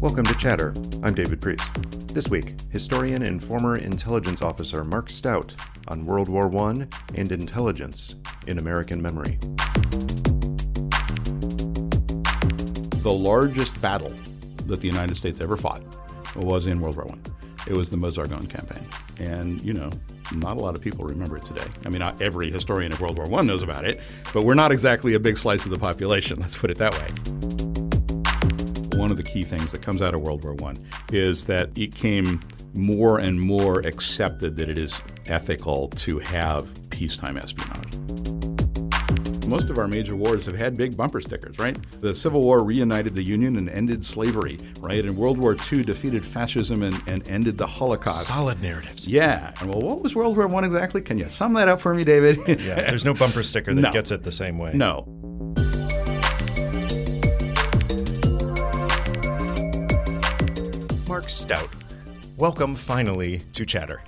Welcome to Chatter. I'm David Priess. This week, historian and former intelligence officer Mark Stout on World War I and intelligence in American memory. The largest battle that the United States ever fought was in World War I. It was the Meuse-Argonne campaign. And, you know, not a lot of people remember it today. I mean, not every historian of World War I knows about it, but we're not exactly a big slice of the population, let's put it that way. One of the key things that comes out of World War I is that it came more and more accepted that it is ethical to have peacetime espionage most of our major wars have had big bumper stickers, right? The Civil War reunited the Union and ended slavery, right? And World War II defeated fascism and, and ended the Holocaust. Solid narratives. Yeah. And well, what was World War I exactly? Can you sum that up for me, David? yeah, there's no bumper sticker that no. gets it the same way. No. Mark Stout welcome finally to Chatter.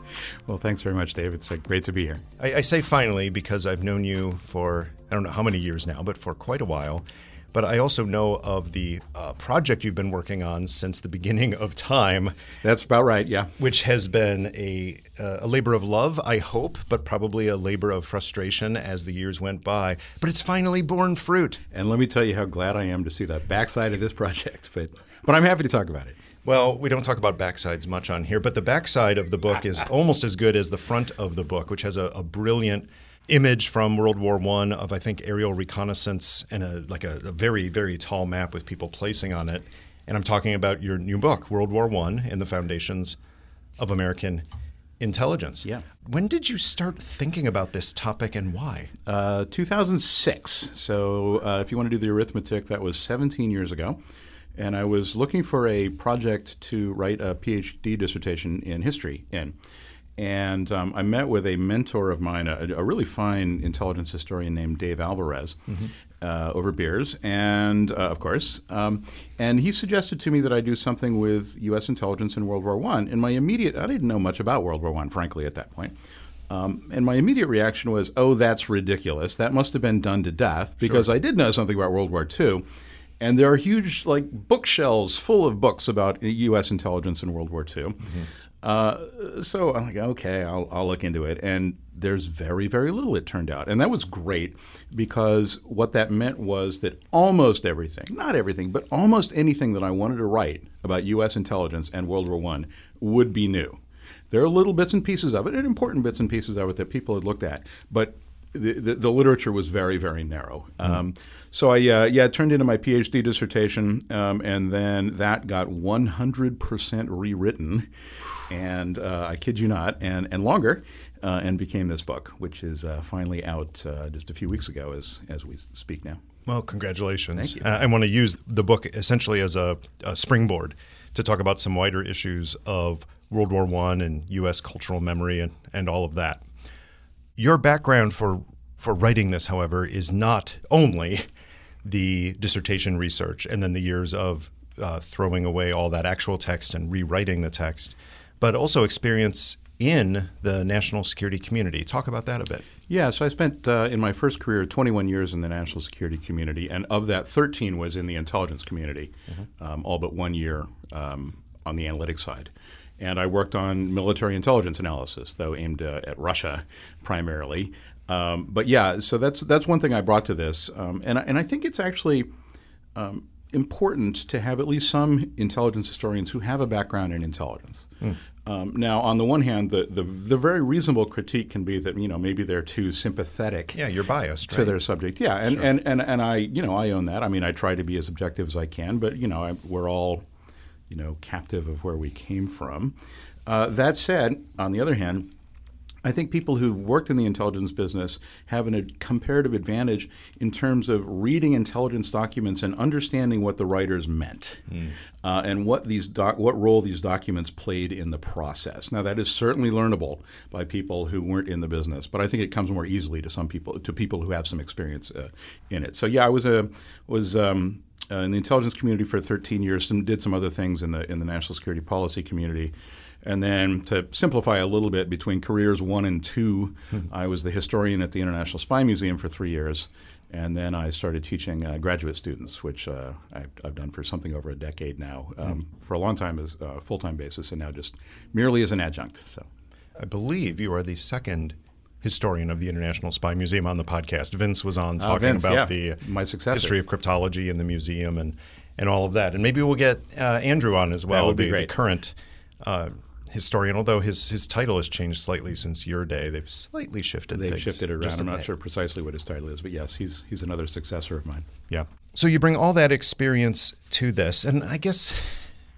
Well, thanks very much, Dave. It's uh, great to be here. I, I, say finally because I've known you for, I don't know how many years now, but for quite a while. But I also know of the uh, project you've been working on since the beginning of time. That's about right, yeah. Which has been a, uh, a labor of love, I hope, but probably a labor of frustration as the years went by. But it's finally borne fruit. And let me tell you how glad I am to see the backside of this project. But, but I'm happy to talk about it. Well, we don't talk about backsides much on here, but the backside of the book is almost as good as the front of the book, which has a, a brilliant image from World War One of I think aerial reconnaissance and a like a, a, very very tall map with people placing on it. And I'm talking about your new book, World War One and the Foundations of American Intelligence. Yeah. When did you start thinking about this topic and why? Uh, 2006. So uh, if you want to do the arithmetic, that was 17 years ago and I was looking for a project to write a PhD dissertation in history in. And um, I met with a mentor of mine, a, a, really fine intelligence historian named Dave Alvarez, mm-hmm. uh, over beers, and uh, of course. Um, and he suggested to me that I do something with U.S. intelligence in World War One. And my immediate, I didn't know much about World War One, frankly, at that point. Um, and my immediate reaction was, "Oh, that's ridiculous. That must have been done to death." Because sure. I did know something about World War II and there are huge like bookshelves full of books about U.S. intelligence in World War II. Mm-hmm. Uh, so I'm like, okay, I'll, I'll look into it. And there's very, very little, it turned out. And that was great because what that meant was that almost everything, not everything, but almost anything that I wanted to write about U.S. intelligence and World War I would be new. There are little bits and pieces of it, and important bits and pieces of it that people had looked at. But the, the, the literature was very, very narrow. Mm-hmm. Um, so I uh, yeah it turned into my PhD dissertation, um, and then that got 100% rewritten, and uh, I kid you not, and and longer, uh, and became this book, which is uh, finally out uh, just a few weeks ago as as we speak now. Well, congratulations! Thank you. I want to use the book essentially as a, a springboard to talk about some wider issues of World War One and U.S. cultural memory and, and all of that. Your background for for writing this, however, is not only the dissertation research and then the years of uh, throwing away all that actual text and rewriting the text, but also experience in the national security community. Talk about that a bit. Yeah, so I spent uh, in my first career 21 years in the national security community, and of that, 13 was in the intelligence community, mm-hmm. um, all but one year um, on the analytics side. And I worked on military intelligence analysis, though aimed uh, at Russia primarily. Um, but yeah, so that's that's one thing I brought to this, um, and and I think it's actually um, important to have at least some intelligence historians who have a background in intelligence. Mm. Um, now, on the one hand, the, the, the very reasonable critique can be that you know maybe they're too sympathetic. Yeah, you're biased to right? their subject. Yeah, and, sure. and, and and I you know I own that. I mean, I try to be as objective as I can, but you know I, we're all you know captive of where we came from. Uh, that said, on the other hand I think people who've worked in the intelligence business have a comparative advantage in terms of reading intelligence documents and understanding what the writers meant mm. uh, and what these doc- what role these documents played in the process. Now that is certainly learnable by people who weren't in the business, but I think it comes more easily to some people to people who have some experience uh, in it. So yeah, I was a was. Um, uh, in the intelligence community for 13 years, and did some other things in the in the national security policy community. And then to simplify a little bit, between careers one and two, hmm. I was the historian at the International Spy Museum for three years. And then I started teaching uh, graduate students, which uh, I've, I've, done for something over a decade now, um, mm. for a long time as a full time basis, and now just merely as an adjunct. So, I believe you are the second historian of the International Spy Museum on the podcast. Vince was on uh, talking Vince, about yeah. the My history of cryptology in the museum and, and all of that. And maybe we'll get uh, Andrew on as well, the, the, current uh, historian, although his his title has changed slightly since your day. They've slightly shifted. They've things shifted around. I'm not sure precisely what his title is, but yes, he's he's another successor of mine. Yeah. So you bring all that experience to this, and I guess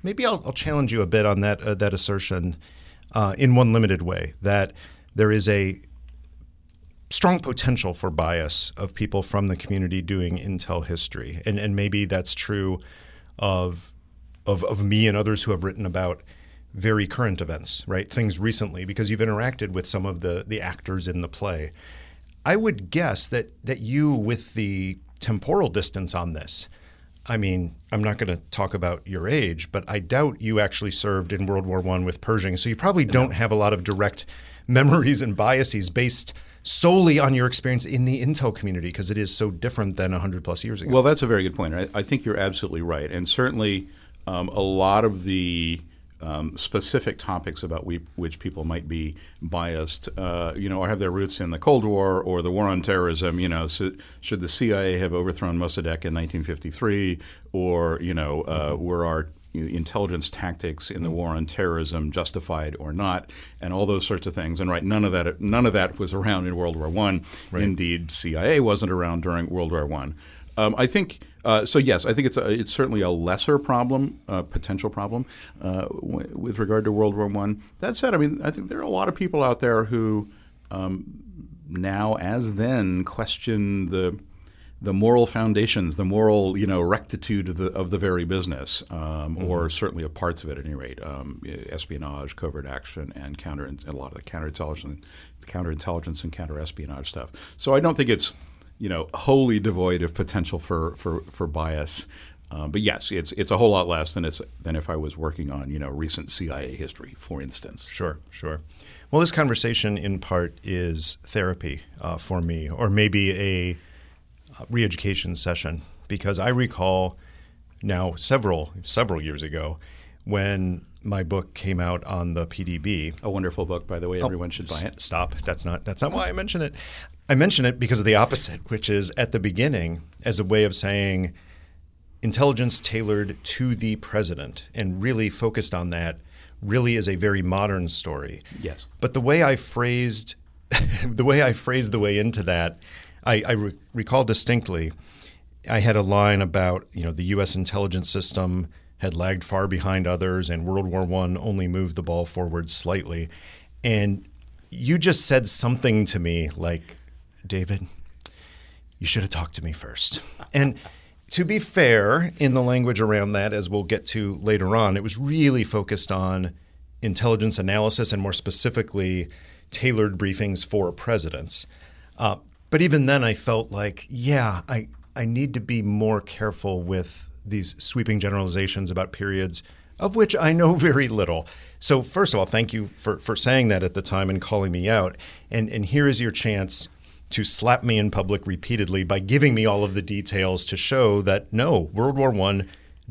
maybe I'll, I'll challenge you a bit on that uh, that assertion uh, in one limited way that there is a strong potential for bias of people from the community doing intel history, and and maybe that's true of of, of me and others who have written about very current events, right? Things recently, because you've interacted with some of the the actors in the play. I would guess that that you, with the temporal distance on this, I mean, I'm not going to talk about your age, but I doubt you actually served in World War One with Pershing, so you probably don't have a lot of direct memories and biases based solely on your experience in the intel community because it is so different than 100 plus years ago. Well, that's a very good point. I, I think you're absolutely right, and certainly um, a lot of the um, specific topics about we, which people might be biased, uh, you know, or have their roots in the Cold War or the war on terrorism. You know, so, should the CIA have overthrown Mossadegh in 1953, or you know, uh, were our intelligence tactics in the war on terrorism justified or not, and all those sorts of things. And right, none of that none of that was around in World War One. Right. Indeed, CIA wasn't around during World War One. Um, I think uh, so. Yes, I think it's a, it's certainly a lesser problem, uh, potential problem, uh, w- with regard to World War One. That said, I mean, I think there are a lot of people out there who um, now, as then, question the the moral foundations, the moral you know rectitude of the of the very business, um, mm-hmm. or certainly of parts of it at any rate, um, espionage, covert action, and counter and a lot of the counterintelligence, counterintelligence and counterespionage stuff. So I don't think it's you know, wholly devoid of potential for for, for bias. Uh, but yes, it's it's a whole lot less than it's than if I was working on you know recent CIA history, for instance. Sure, sure. Well, this conversation in part is therapy uh, for me, or maybe a uh, re-education session, because I recall now several several years ago when my book came out on the PDB. A wonderful book, by the way. Everyone should buy it. Stop. That's not that's not why I mention it. I mention it because of the opposite, which is at the beginning as a way of saying intelligence tailored to the president and really focused on that really is a very modern story. Yes. But the way I phrased the way I phrased the way into that, I, I re- recall distinctly. I had a line about you know the U.S. intelligence system had lagged far behind others, and World War One only moved the ball forward slightly. And you just said something to me like, David, you should have talked to me first. And to be fair, in the language around that, as we'll get to later on, it was really focused on intelligence analysis and more specifically, tailored briefings for presidents. Uh, but even then, I felt like, yeah, I, I need to be more careful with these sweeping generalizations about periods of which I know very little. So, first of all, thank you for, for saying that at the time and calling me out. And, and here is your chance to slap me in public repeatedly by giving me all of the details to show that no, World War I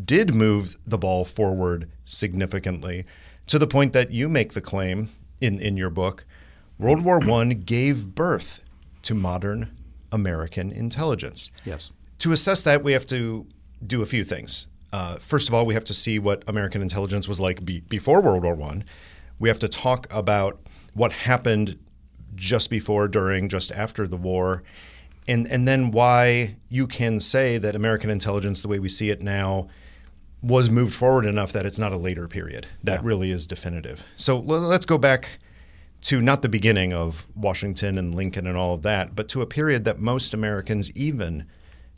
did move the ball forward significantly to the point that you make the claim in, in your book World War I gave birth to modern American intelligence. Yes. To assess that, we have to do a few things. Uh, first of all, we have to see what American intelligence was like be- before World War I. We have to talk about what happened just before, during, just after the war, and and then why you can say that American intelligence, the way we see it now, was moved forward enough that it's not a later period. That yeah. really is definitive. So let's go back to not the beginning of Washington and Lincoln and all of that, but to a period that most Americans, even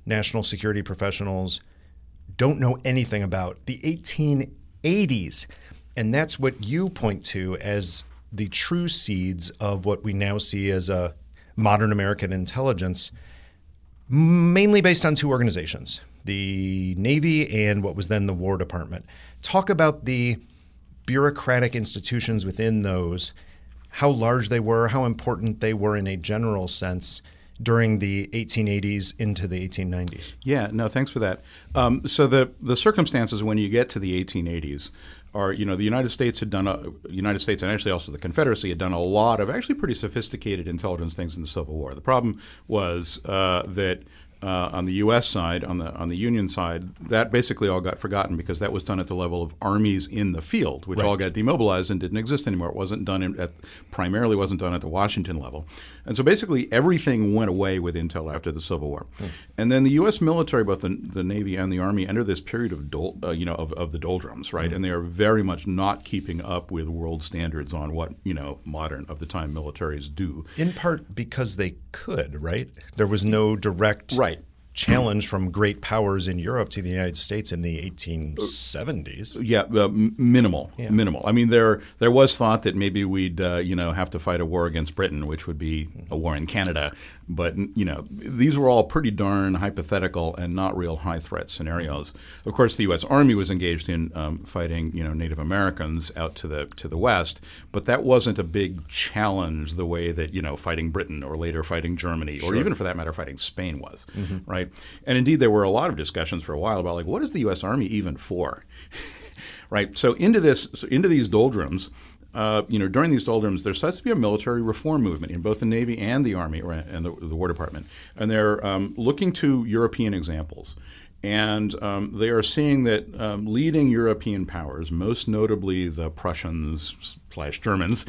national security professionals, don't know anything about the 1880s. And that's what you point to as the true seeds of what we now see as a modern American intelligence, mainly based on two organizations the Navy and what was then the War Department. Talk about the bureaucratic institutions within those, how large they were, how important they were in a general sense, during the 1880s into the 1890s? Yeah, no, thanks for that. Um, so the the circumstances when you get to the 1880s are, you know, the United States had done, a, United States and actually also the Confederacy had done a lot of actually pretty sophisticated intelligence things in the Civil War. The problem was uh, that uh, on the U.S. side, on the on the Union side, that basically all got forgotten because that was done at the level of armies in the field, which Right. all got demobilized and didn't exist anymore. It wasn't done in, at primarily wasn't done at the Washington level, and so basically everything went away with intel after the Civil War, and then the U.S. military, both the, the Navy and the Army, enter this period of uh, you know of, of the doldrums, right? And they are very much not keeping up with world standards on what you know modern of the time militaries do. In part because they could, right? There was no direct Right. Challenge from great powers in Europe to the United States in the 1870s. Yeah, uh, minimal, minimal. I mean, there there was thought that maybe we'd uh, you know have to fight a war against Britain, which would be a war in Canada. But you know, these were all pretty darn hypothetical and not real high threat scenarios. Of course, the U.S. Army was engaged in um, fighting you know Native Americans out to the to the west, but that wasn't a big challenge the way that you know fighting Britain or later fighting Germany or even for that matter fighting Spain was, right? And indeed, there were a lot of discussions for a while about like what is the U.S. Army even for? right? So into this, so into these doldrums, uh, you know, during these doldrums, there starts to be a military reform movement in both the Navy and the Army or, and the, the War Department, and they're um, looking to European examples. And um, they are seeing that um, leading European powers, most notably the Prussians slash Germans,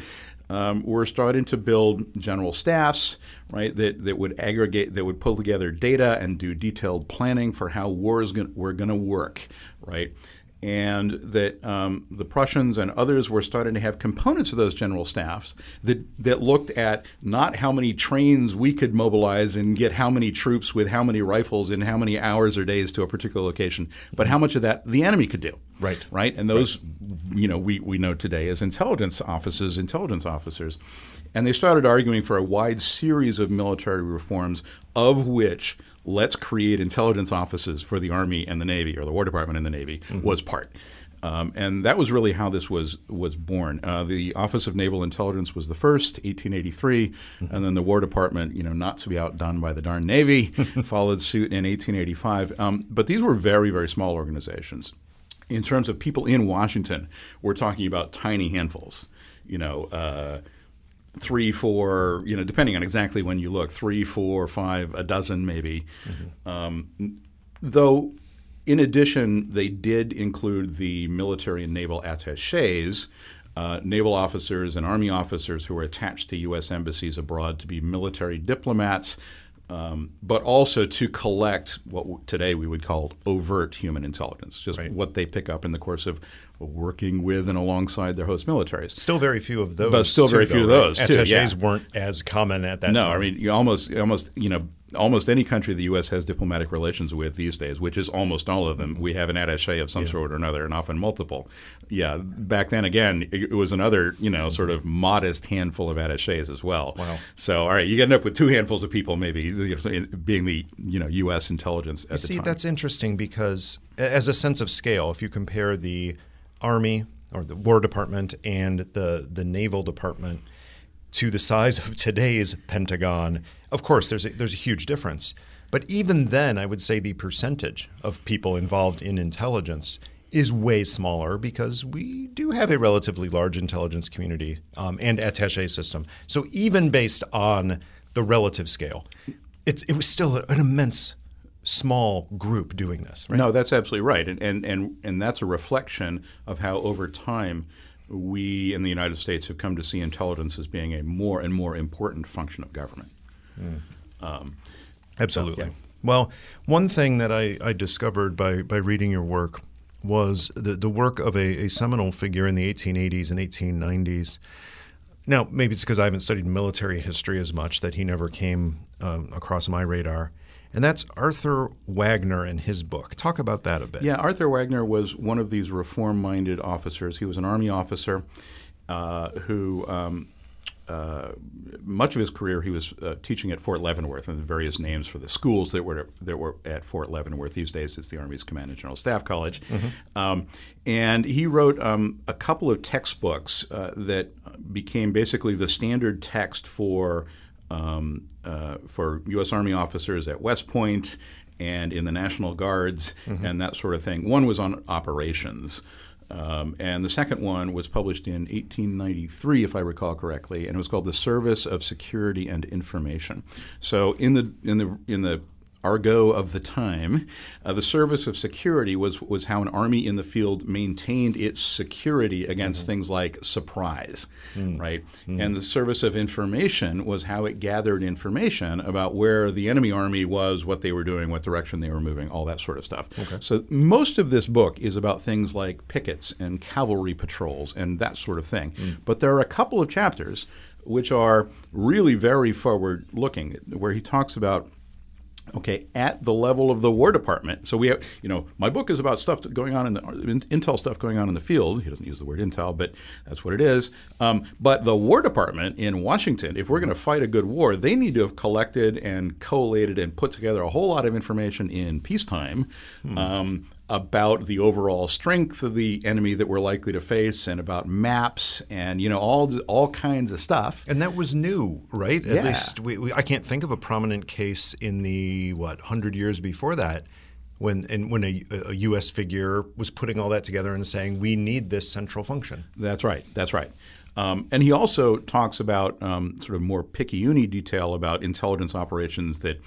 um, were starting to build general staffs, right? That, that would aggregate, that would pull together data and do detailed planning for how wars gon- were going to work, right? and that um, the Prussians and others were starting to have components of those general staffs that, that looked at not how many trains we could mobilize and get how many troops with how many rifles in how many hours or days to a particular location, but how much of that the enemy could do. Right. Right. And those, you know, we, we know today as intelligence offices, intelligence officers. And they started arguing for a wide series of military reforms, of which let's create intelligence offices for the Army and the Navy, or the War Department and the Navy, was part. Um, and that was really how this was was born. Uh, the Office of Naval Intelligence was the first, 1883, and then the War Department, you know, not to be outdone by the darn Navy, followed suit in 1885. Um, but these were very, very small organizations. In terms of people in Washington, we're talking about tiny handfuls. You know, uh, three, four, you know, depending on exactly when you look, three, four, five, a dozen maybe. Um, though, in addition, they did include the military and naval attaches. Uh, naval officers and army officers who were attached to U.S. embassies abroad to be military diplomats, um, but also to collect what w- today we would call overt human intelligence, just what they pick up in the course of working with and alongside their host militaries. Still very few of those. But still too, very few though, of right? those, too, Attaches yeah. weren't as common at that No, time. I mean, you almost, almost, you know, almost any country the U.S. has diplomatic relations with these days, which is almost all of them, we have an attaché of some sort or another, and often multiple. Yeah, back then again, it, was another, you know, sort of modest handful of attachés as well. Wow. So, all right, you end up with two handfuls of people, maybe you know, being the you know U.S. intelligence at the See, time. that's interesting because, as a sense of scale, if you compare the Army or the War Department and the the Naval Department to the size of today's Pentagon, of course, there's a, there's a huge difference. But even then, I would say the percentage of people involved in intelligence is way smaller because we do have a relatively large intelligence community um, and attaché system. So even based on the relative scale, it's, it was still an immense small group doing this, right? No, that's absolutely right, and and and and that's a reflection of how over time we in the United States have come to see intelligence as being a more and more important function of government. Absolutely. yeah. Well, one thing that I, I discovered by, by reading your work was the, the work of a, a seminal figure in the 1880s and 1890s. Now, maybe it's because I haven't studied military history as much that he never came um, across my radar. And that's Arthur Wagner and his book. Talk about that a bit. Yeah, Arthur Wagner was one of these reform-minded officers. He was an army officer uh, who. Um, uh, much of his career, he was uh, teaching at Fort Leavenworth, and the various names for the schools that were that were at Fort Leavenworth these days. It's the Army's Command and General Staff College, um, and he wrote um, a couple of textbooks uh, that became basically the standard text for um, uh, for U.S. Army officers at West Point and in the National Guards and that sort of thing. One was on operations. Um, and the second one was published in 1893, if I recall correctly, and it was called "The Service of Security and Information." So, in the in the in the argot of the time, uh, the service of security was was how an army in the field maintained its security against Mm-hmm. things like surprise, Mm. right? And the service of information was how it gathered information about where the enemy army was, what they were doing, what direction they were moving, all that sort of stuff. Okay. So most of this book is about things like pickets and cavalry patrols and that sort of thing. Mm. But there are a couple of chapters which are really very forward looking, where he talks about okay, at the level of the War Department. So we have, you know, my book is about stuff going on in the in- intel stuff going on in the field. He doesn't use the word intel, but that's what it is. Um, but the War Department in Washington, if we're going to fight a good war, they need to have collected and collated and put together a whole lot of information in peacetime. Um, about the overall strength of the enemy that we're likely to face, and about maps, and you know all all kinds of stuff. And that was new, right? At Yeah. least we, we, I can't think of a prominent case in the what hundred years before that, when and when a, a U.S. figure was putting all that together and saying we need this central function. That's right. That's right. Um, and he also talks about um, sort of more picayune detail about intelligence operations that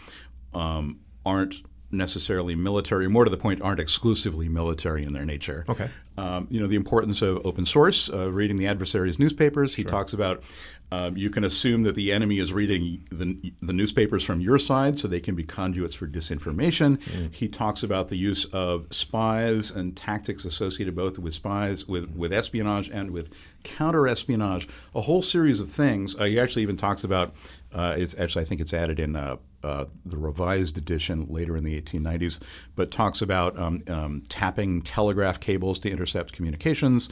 um, aren't necessarily military, more to the point, aren't exclusively military in their nature. Okay. Um, you know, the importance of open source, uh, reading the adversary's newspapers. He talks about um, you can assume that the enemy is reading the, the newspapers from your side so they can be conduits for disinformation. He talks about the use of spies and tactics associated both with spies, with, with espionage, and with counter espionage, a whole series of things. Uh, he actually even talks about, uh, it's actually, I think it's added in uh, uh, the revised edition later in the 1890s, but talks about um, um, tapping telegraph cables to intercept communications.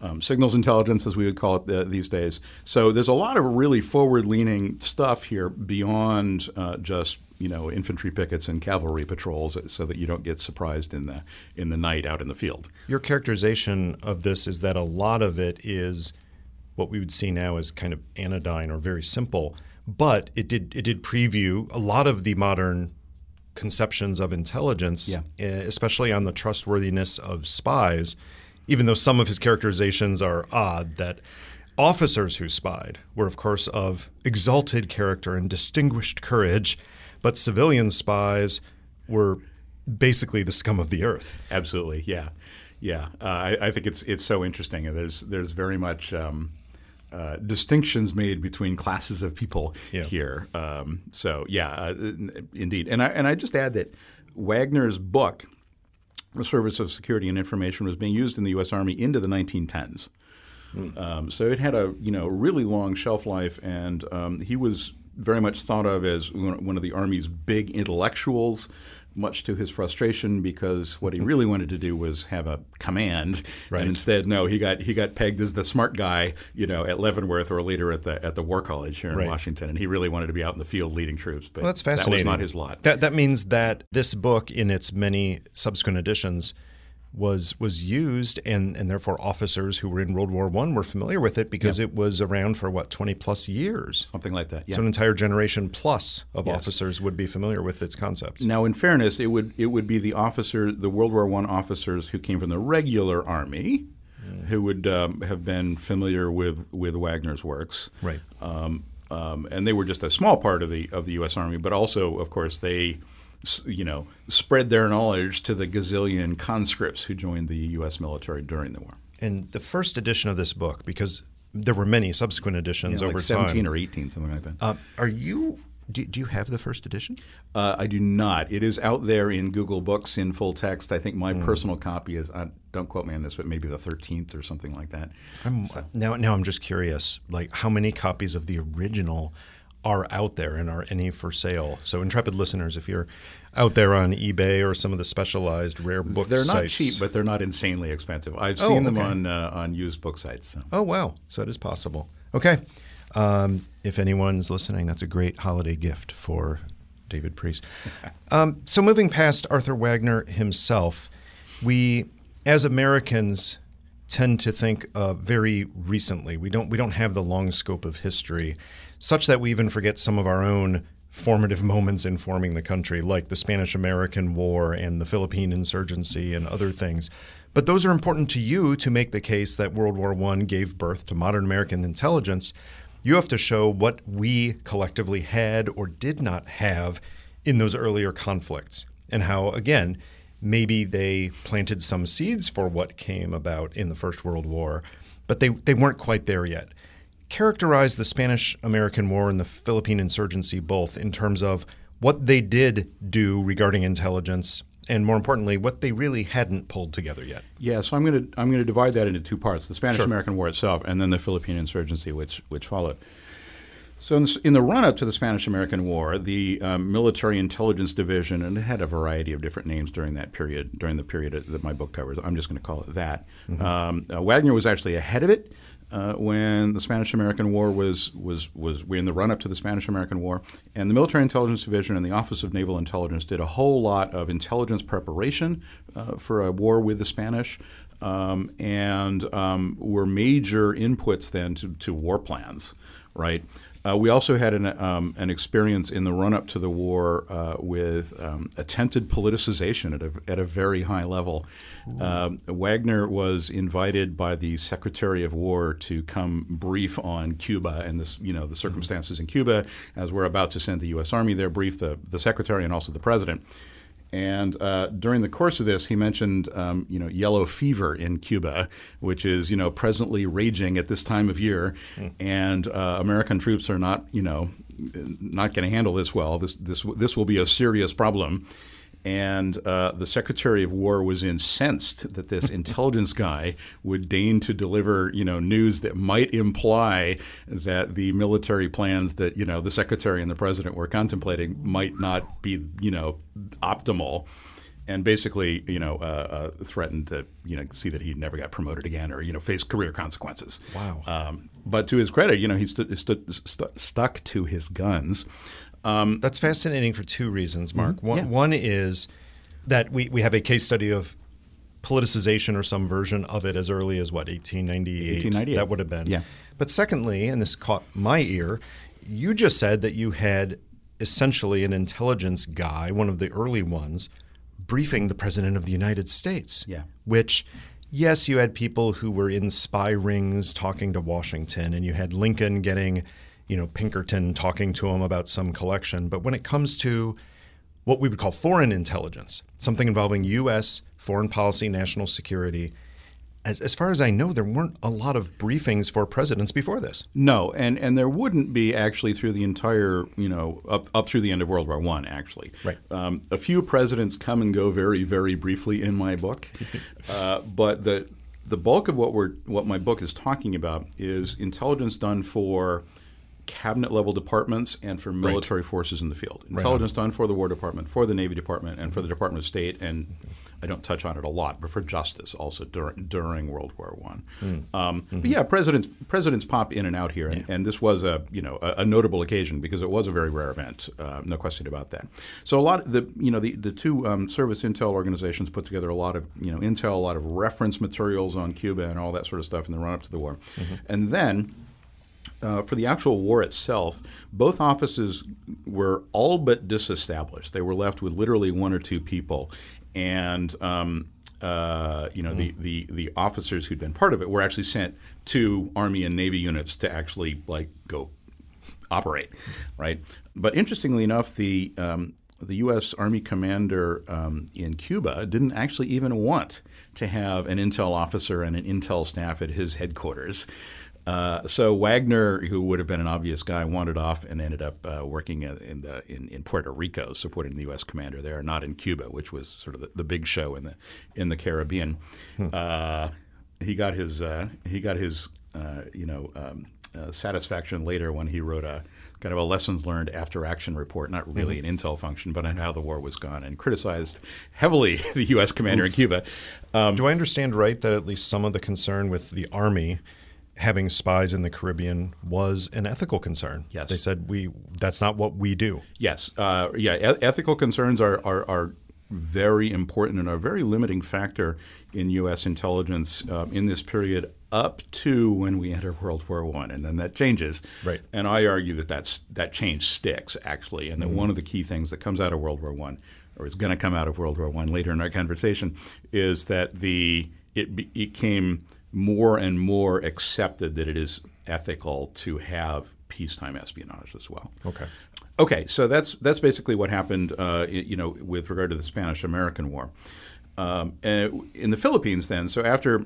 Um, signals intelligence, as we would call it uh, these days. So there's a lot of really forward-leaning stuff here beyond uh, just you know infantry pickets and cavalry patrols, so that you don't get surprised in the in the night out in the field. Your characterization of this is that a lot of it is what we would see now as kind of anodyne or very simple, but it did it did preview a lot of the modern conceptions of intelligence, Yeah. eh, especially on the trustworthiness of spies. Even though some of his characterizations are odd, that officers who spied were, of course, of exalted character and distinguished courage, but civilian spies were basically the scum of the earth. Absolutely, yeah, yeah. Uh, I, I think it's it's so interesting. There's there's very much um, uh, distinctions made between classes of people Yeah. here. Um, so yeah, uh, indeed. And I and I just add that Wagner's book, The Service of Security and Information, was being used in the U.S. Army into the 1910s. Um, so it had a you know really long shelf life, and um, he was very much thought of as one of the Army's big intellectuals. Much to his frustration, because what he really wanted to do was have a command, Right. and instead, no, he got he got pegged as the smart guy, you know, at Leavenworth or later at the at the War College here in Right. Washington, and he really wanted to be out in the field leading troops. But Well, that's That was fascinating. not his lot. That that means that this book, in its many subsequent editions, was was used, and and therefore officers who were in World War One were familiar with it because it was around for what twenty plus years. Something like that. Yeah. So an entire generation plus of Yes. officers would be familiar with its concepts. Now, in fairness, it would it would be the officer, the World War One officers who came from the regular army, who would um, have been familiar with with Wagner's works, Right. Um, um, and they were just a small part of the of the U.S. Army, but also, of course, they. You know, spread their knowledge to the gazillion conscripts who joined the U.S. military during the war. And the first edition of this book, because there were many subsequent editions like over seventeen time. or eighteen, something like that. Uh, are you? Do, do you have the first edition? Uh, I do not. It is out there in Google Books in full text. I think my personal copy is. Uh, don't quote me on this, but maybe the thirteenth or something like that. I'm, now, now I'm just curious, like how many copies of the original are out there, and are any for sale? So, intrepid listeners, if you're out there on eBay or some of the specialized rare book They're not cheap, but they're not insanely expensive. I've Oh, seen them okay. on uh, on used book sites. So. oh wow, so it is possible. Okay, um, if anyone's listening, that's a great holiday gift for David Priess. um, so, moving past Arthur Wagner himself, we as Americans tend to think uh, very recently. We don't we don't have the long scope of history, such that we even forget some of our own formative moments in forming the country, like the Spanish American War and the Philippine insurgency and other things. But those are important to you to make the case that World War I gave birth to modern American intelligence. You have to show what we collectively had or did not have in those earlier conflicts, and how, again, maybe they planted some seeds for what came about in the First World War, but they, they weren't quite there yet. Characterize the Spanish American War and the Philippine insurgency both in terms of what they did do regarding intelligence and more importantly, what they really hadn't pulled together yet. Yeah, so I'm going to I'm going to divide that into two parts: the Spanish American sure. War itself, and then the Philippine insurgency, which which followed. So, in the, in the run up to the Spanish American War, the um, Military Intelligence Division, and it had a variety of different names during that period, during the period that my book covers. I'm just going to call it that. Mm-hmm. Um, uh, Wagner was actually ahead of it. Uh, when the Spanish American War was was was we in the run up to the Spanish American War, and the Military Intelligence Division and the Office of Naval Intelligence did a whole lot of intelligence preparation uh, for a war with the Spanish, um, and um, were major inputs then to, to war plans, right? Uh, we also had an, um, an experience in the run up to the war uh, with um, attempted politicization at a, at a very high level. Uh, Wagner was invited by the Secretary of War to come brief on Cuba and this, you know, the circumstances in Cuba as we're about to send the U.S. Army there, brief the, the Secretary and also the President. And uh, during the course of this, he mentioned, um, you know, yellow fever in Cuba, which is, you know, presently raging at this time of year, mm. and uh, American troops are not, you know, not going to handle this well. This this this will be a serious problem and uh, the Secretary of War was incensed that this intelligence guy would deign to deliver, you know, news that might imply that the military plans that you know the Secretary and the President were contemplating might not be, you know, optimal. And basically, you know, uh, uh, threatened to, you know, see that he never got promoted again, or you know, face career consequences. Wow. Um, but to his credit, you know, he st- st- stuck to his guns. Um, That's fascinating for two reasons, Mark. Mm-hmm. One, yeah. one is that we, we have a case study of politicization or some version of it as early as what 1898, 1898. that would have been yeah but secondly and this caught my ear you just said that you had essentially an intelligence guy one of the early ones briefing the president of the united states yeah which yes you had people who were in spy rings talking to washington and you had lincoln getting you know, Pinkerton talking to him about some collection. But when it comes to what we would call foreign intelligence, something involving U.S. foreign policy, national security, as, as far as I know, there weren't a lot of briefings for presidents before this. No, and, and there wouldn't be actually through the entire, you know, up, up through the end of World War One. Actually, right. Um, a few presidents come and go very, very briefly in my book, uh, but the the bulk of what we're what my book is talking about is intelligence done for cabinet level departments and for military right. forces in the field. Intelligence right done for the War Department, for the Navy Department, and for the Department of State, and I don't touch on it a lot, but for justice also during during World War One. Mm. Um, mm-hmm. But yeah, presidents presidents pop in and out here, and, yeah. and this was a you know a, a, notable occasion because it was a very rare event, uh, no question about that. So a lot of the you know the the two um, service intel organizations put together a lot of you know intel, a lot of reference materials on Cuba and all that sort of stuff in the run up to the war, mm-hmm. and then uh, for the actual war itself, both offices were all but disestablished. They were left with literally one or two people, and um, uh, you know mm. the, the the officers who'd been part of it were actually sent to Army and Navy units to actually like go operate, right? But interestingly enough, the um, the U.S. Army commander um, in Cuba didn't actually even want to have an intel officer and an intel staff at his headquarters. Uh, so Wagner, who would have been an obvious guy, wandered off and ended up uh, working in, the, in, in, Puerto Rico, supporting the U.S. commander there, not in Cuba, which was sort of the, the big show in the in the Caribbean. Hmm. Uh, he got his uh, he got his uh, you know um, satisfaction later when he wrote a kind of a lessons learned after action report, not really mm-hmm. an intel function, but on how the war was gone, and criticized heavily the U.S. commander Oof. in Cuba. Um, Do I understand right that at least some of the concern with the Army having spies in the Caribbean was an ethical concern. Yes, they said we that's not what we do. Yes, uh, yeah, e- ethical concerns are, are, are very important and a very limiting factor in U.S. intelligence uh, in this period up to when we enter World War One, and then that changes. Right. And I argue that that's that change sticks actually, and that one of the key things that comes out of World War One, or is going to come out of World War One later in our conversation, is that the it became more and more accepted that it is ethical to have peacetime espionage as well. Okay. Okay, so that's that's basically what happened, uh, you know, with regard to the Spanish-American War. Um, in the Philippines, then, so after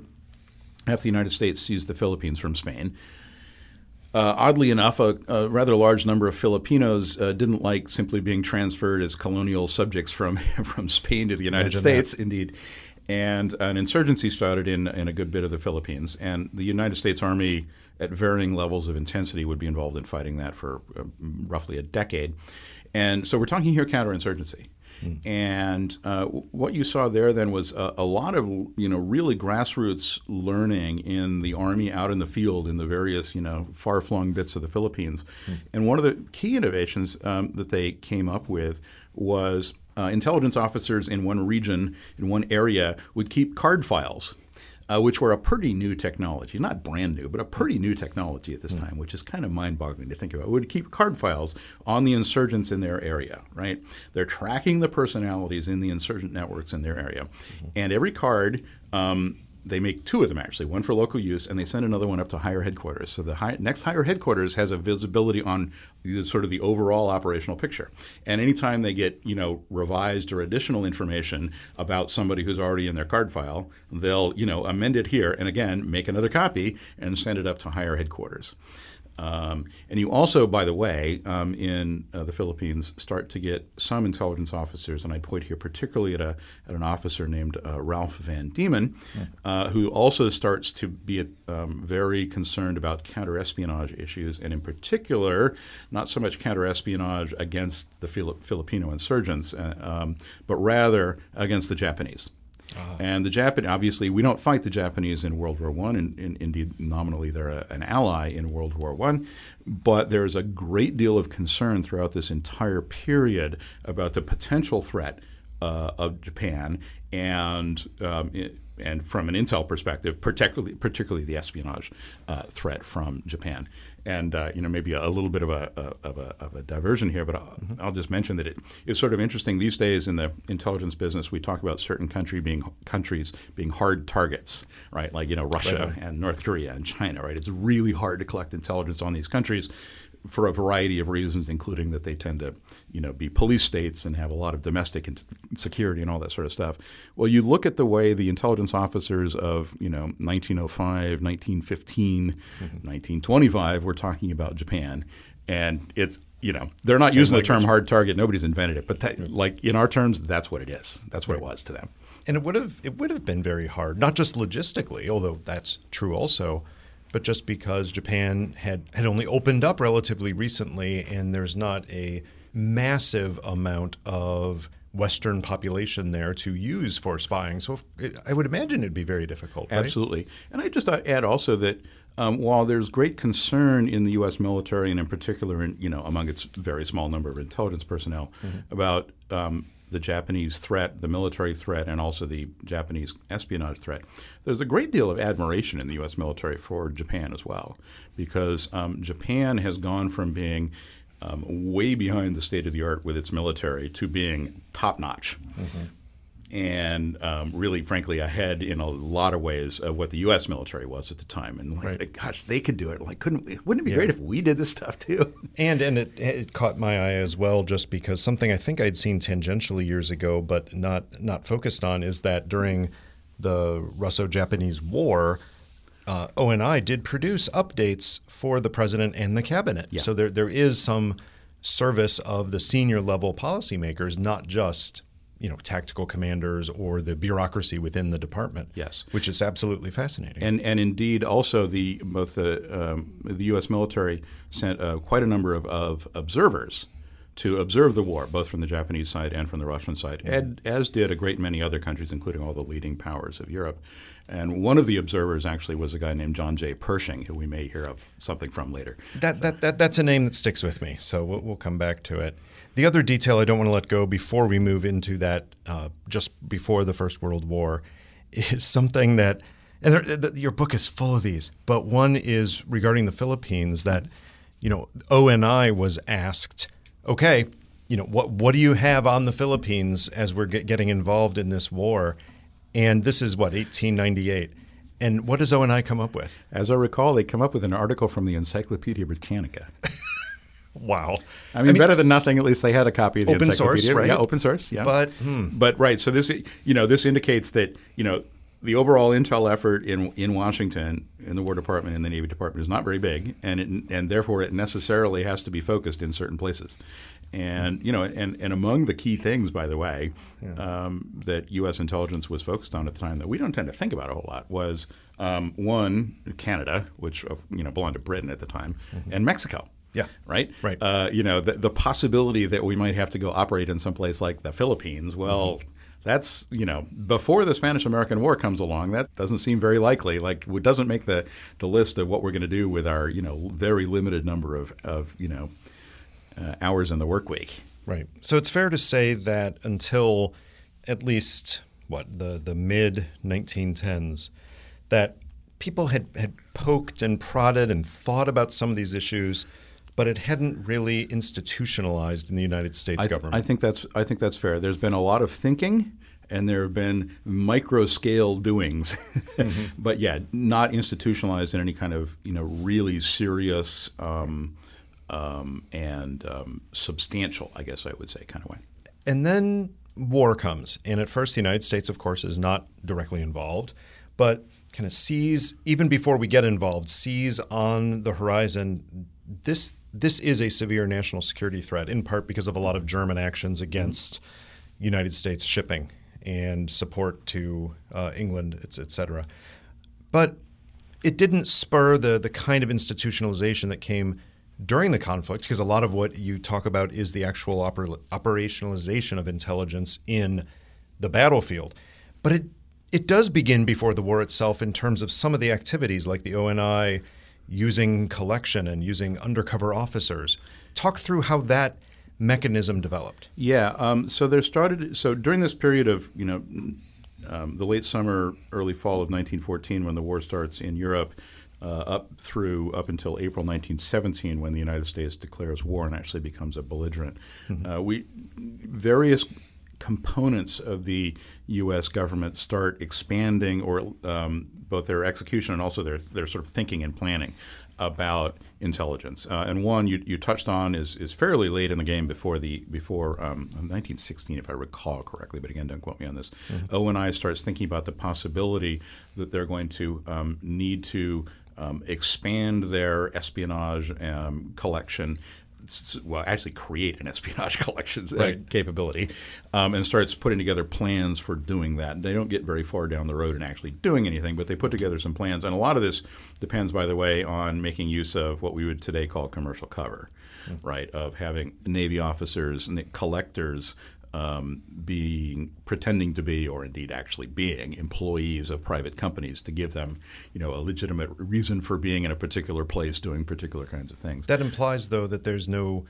after the United States seized the Philippines from Spain, uh, oddly enough, a, a, rather large number of Filipinos uh, didn't like simply being transferred as colonial subjects from from Spain to the United Imagine States. that. Indeed. And an insurgency started in, in a good bit of the Philippines. And the United States Army at varying levels of intensity would be involved in fighting that for uh, roughly a decade. And so we're talking here counterinsurgency. Mm. And uh, what you saw there then was a, a, lot of you know really grassroots learning in the army out in the field in the various you know far flung bits of the Philippines. Mm. And one of the key innovations um, that they came up with was uh, intelligence officers in one region in one area would keep card files uh, which were a pretty new technology, not brand new, but a pretty new technology at this mm. time, which is kind of mind-boggling to think about. would keep card files on the insurgents in their area, right? They're tracking the personalities in the insurgent networks in their area, mm-hmm. and every card um, they make two of them actually, one for local use, and they send another one up to higher headquarters. So the high, next higher headquarters has a visibility on the, sort of the overall operational picture. And anytime they get you know revised or additional information about somebody who's already in their card file, they'll you know amend it here and again make another copy and send it up to higher headquarters. Um, and you also, by the way, um, in uh, the Philippines, start to get some intelligence officers, and I'd point here particularly at, a, at an officer named uh, Ralph Van Deman, yeah. uh, who also starts to be um, very concerned about counterespionage issues, and in particular, not so much counterespionage against the Filipino insurgents, uh, um, but rather against the Japanese. Uh-huh. And the Japan, obviously, we don't fight the Japanese in World War One, and, and, indeed, nominally, they're a, an ally in World War One. But there's a great deal of concern throughout this entire period about the potential threat uh, of Japan, and um, it, and from an intel perspective, particularly particularly the espionage uh, threat from Japan. And uh, you know maybe a, a little bit of a, a, of, a, of a diversion here, but I'll, mm-hmm. I'll, just mention that it is sort of interesting these days in the intelligence business. We talk about certain country being countries being hard targets, right? Like you know Russia right. and North Korea and China, right? It's really hard to collect intelligence on these countries for a variety of reasons, including that they tend to, you know, be police states and have a lot of domestic security and all that sort of stuff. Well, you look at the way the intelligence officers of, you know, 1905, 1915, mm-hmm. 1925 were talking about Japan, and it's you know they're not Same using language. the term hard target. Nobody's invented it, but that, like in our terms, that's what it is. That's what right. it was to them. And it would have it would have been very hard, not just logistically, although that's true also but just because Japan had, had only opened up relatively recently and there's not a massive amount of Western population there to use for spying. So if, I would imagine it'd be very difficult. Right? Absolutely. And I just add also that um, while there's great concern in the U.S. military and in particular, in, you know, among its very small number of intelligence personnel mm-hmm. about um, the Japanese threat, the military threat, and also the Japanese espionage threat, there's a great deal of admiration in the U.S. military for Japan as well, because um, Japan has gone from being um, way behind the state of the art with its military to being top notch. Mm-hmm and um, really, frankly, ahead in a lot of ways of what the U.S. military was at the time. And like, right. gosh, they could do it. Like, couldn't wouldn't it be yeah. great if we did this stuff too? And and it, it caught my eye as well, just because something I think I'd seen tangentially years ago, but not not focused on, is that during the Russo-Japanese War. Uh, ONI did produce updates for the president and the cabinet. Yeah. So there, there is some service of the senior level policymakers, not just you know tactical commanders or the bureaucracy within the department. Yes, which is absolutely fascinating. And and indeed also the both the um, the U.S. military sent uh, quite a number of, of observers to observe the war, both from the Japanese side and from the Russian side, and, as did a great many other countries, including all the leading powers of Europe. And one of the observers actually was a guy named John J. Pershing, who we may hear of something from later. That, that, that, that's a name that sticks with me, so we'll, we'll come back to it. The other detail I don't want to let go before we move into that, uh, just before the First World War, is something that, and there, the, your book is full of these, but one is regarding the Philippines that, you know, ONI was asked okay, you know, what what do you have on the Philippines as we're get, getting involved in this war? And this is what 1898. And what does ONI come up with? As I recall, they come up with an article from the Encyclopedia Britannica. wow. I mean, I mean, better than nothing. At least they had a copy of the open Encyclopedia. source, right? Yeah, open source. Yeah. But hmm. but right. So this you know this indicates that you know the overall intel effort in in Washington in the War Department and the Navy Department is not very big, and it, and therefore it necessarily has to be focused in certain places. And you know, and, and among the key things, by the way, yeah. um, that U.S. intelligence was focused on at the time that we don't tend to think about a whole lot was um, one Canada, which you know belonged to Britain at the time, mm-hmm. and Mexico. Yeah. Right. Right. Uh, you know, the, the possibility that we might have to go operate in some place like the Philippines. Well. Mm-hmm that's you know before the Spanish American War comes along, that doesn't seem very likely. Like it doesn't make the the list of what we're going to do with our you know very limited number of of you know uh, hours in the work week. Right. So it's fair to say that until at least what the the mid 1910s, that people had had poked and prodded and thought about some of these issues, but it hadn't really institutionalized in the United States I th- government. I think that's I think that's fair. There's been a lot of thinking and there have been micro scale doings, mm-hmm. but yeah, not institutionalized in any kind of you know really serious um, um, and um, substantial, I guess I would say, kind of way. And then war comes. And at first, the United States, of course, is not directly involved, but kind of sees, even before we get involved, sees on the horizon this this is a severe national security threat, in part because of a lot of German actions against United States shipping and support to uh, England, et cetera. But it didn't spur the the kind of institutionalization that came during the conflict, because a lot of what you talk about is the actual oper- operationalization of intelligence in the battlefield. But it it does begin before the war itself in terms of some of the activities, like the ONI using collection and using undercover officers. Talk through how that mechanism developed. Yeah. Um, so there started. So during this period of you know um, the late summer, early fall of 1914, when the war starts in Europe uh, up through up until April 1917, when the United States declares war and actually becomes a belligerent. Mm-hmm. Uh, we various components of the U.S. government start expanding, or um, both their execution and also their their sort of thinking and planning about intelligence. Uh, and one you, you touched on is, is fairly late in the game before the before um, 1916, if I recall correctly. But again, don't quote me on this. Mm-hmm. ONI starts thinking about the possibility that they're going to um, need to um, expand their espionage um, collection well, actually create an espionage collections uh, right. capability, um, and starts putting together plans for doing that. They don't get very far down the road in actually doing anything, but they put together some plans. And a lot of this depends, by the way, on making use of what we would today call commercial cover, mm-hmm. right? Of having Navy officers and collectors um, being pretending to be, or indeed actually being, employees of private companies to give them, you know, a legitimate reason for being in a particular place doing particular kinds of things. That implies, though, that there's no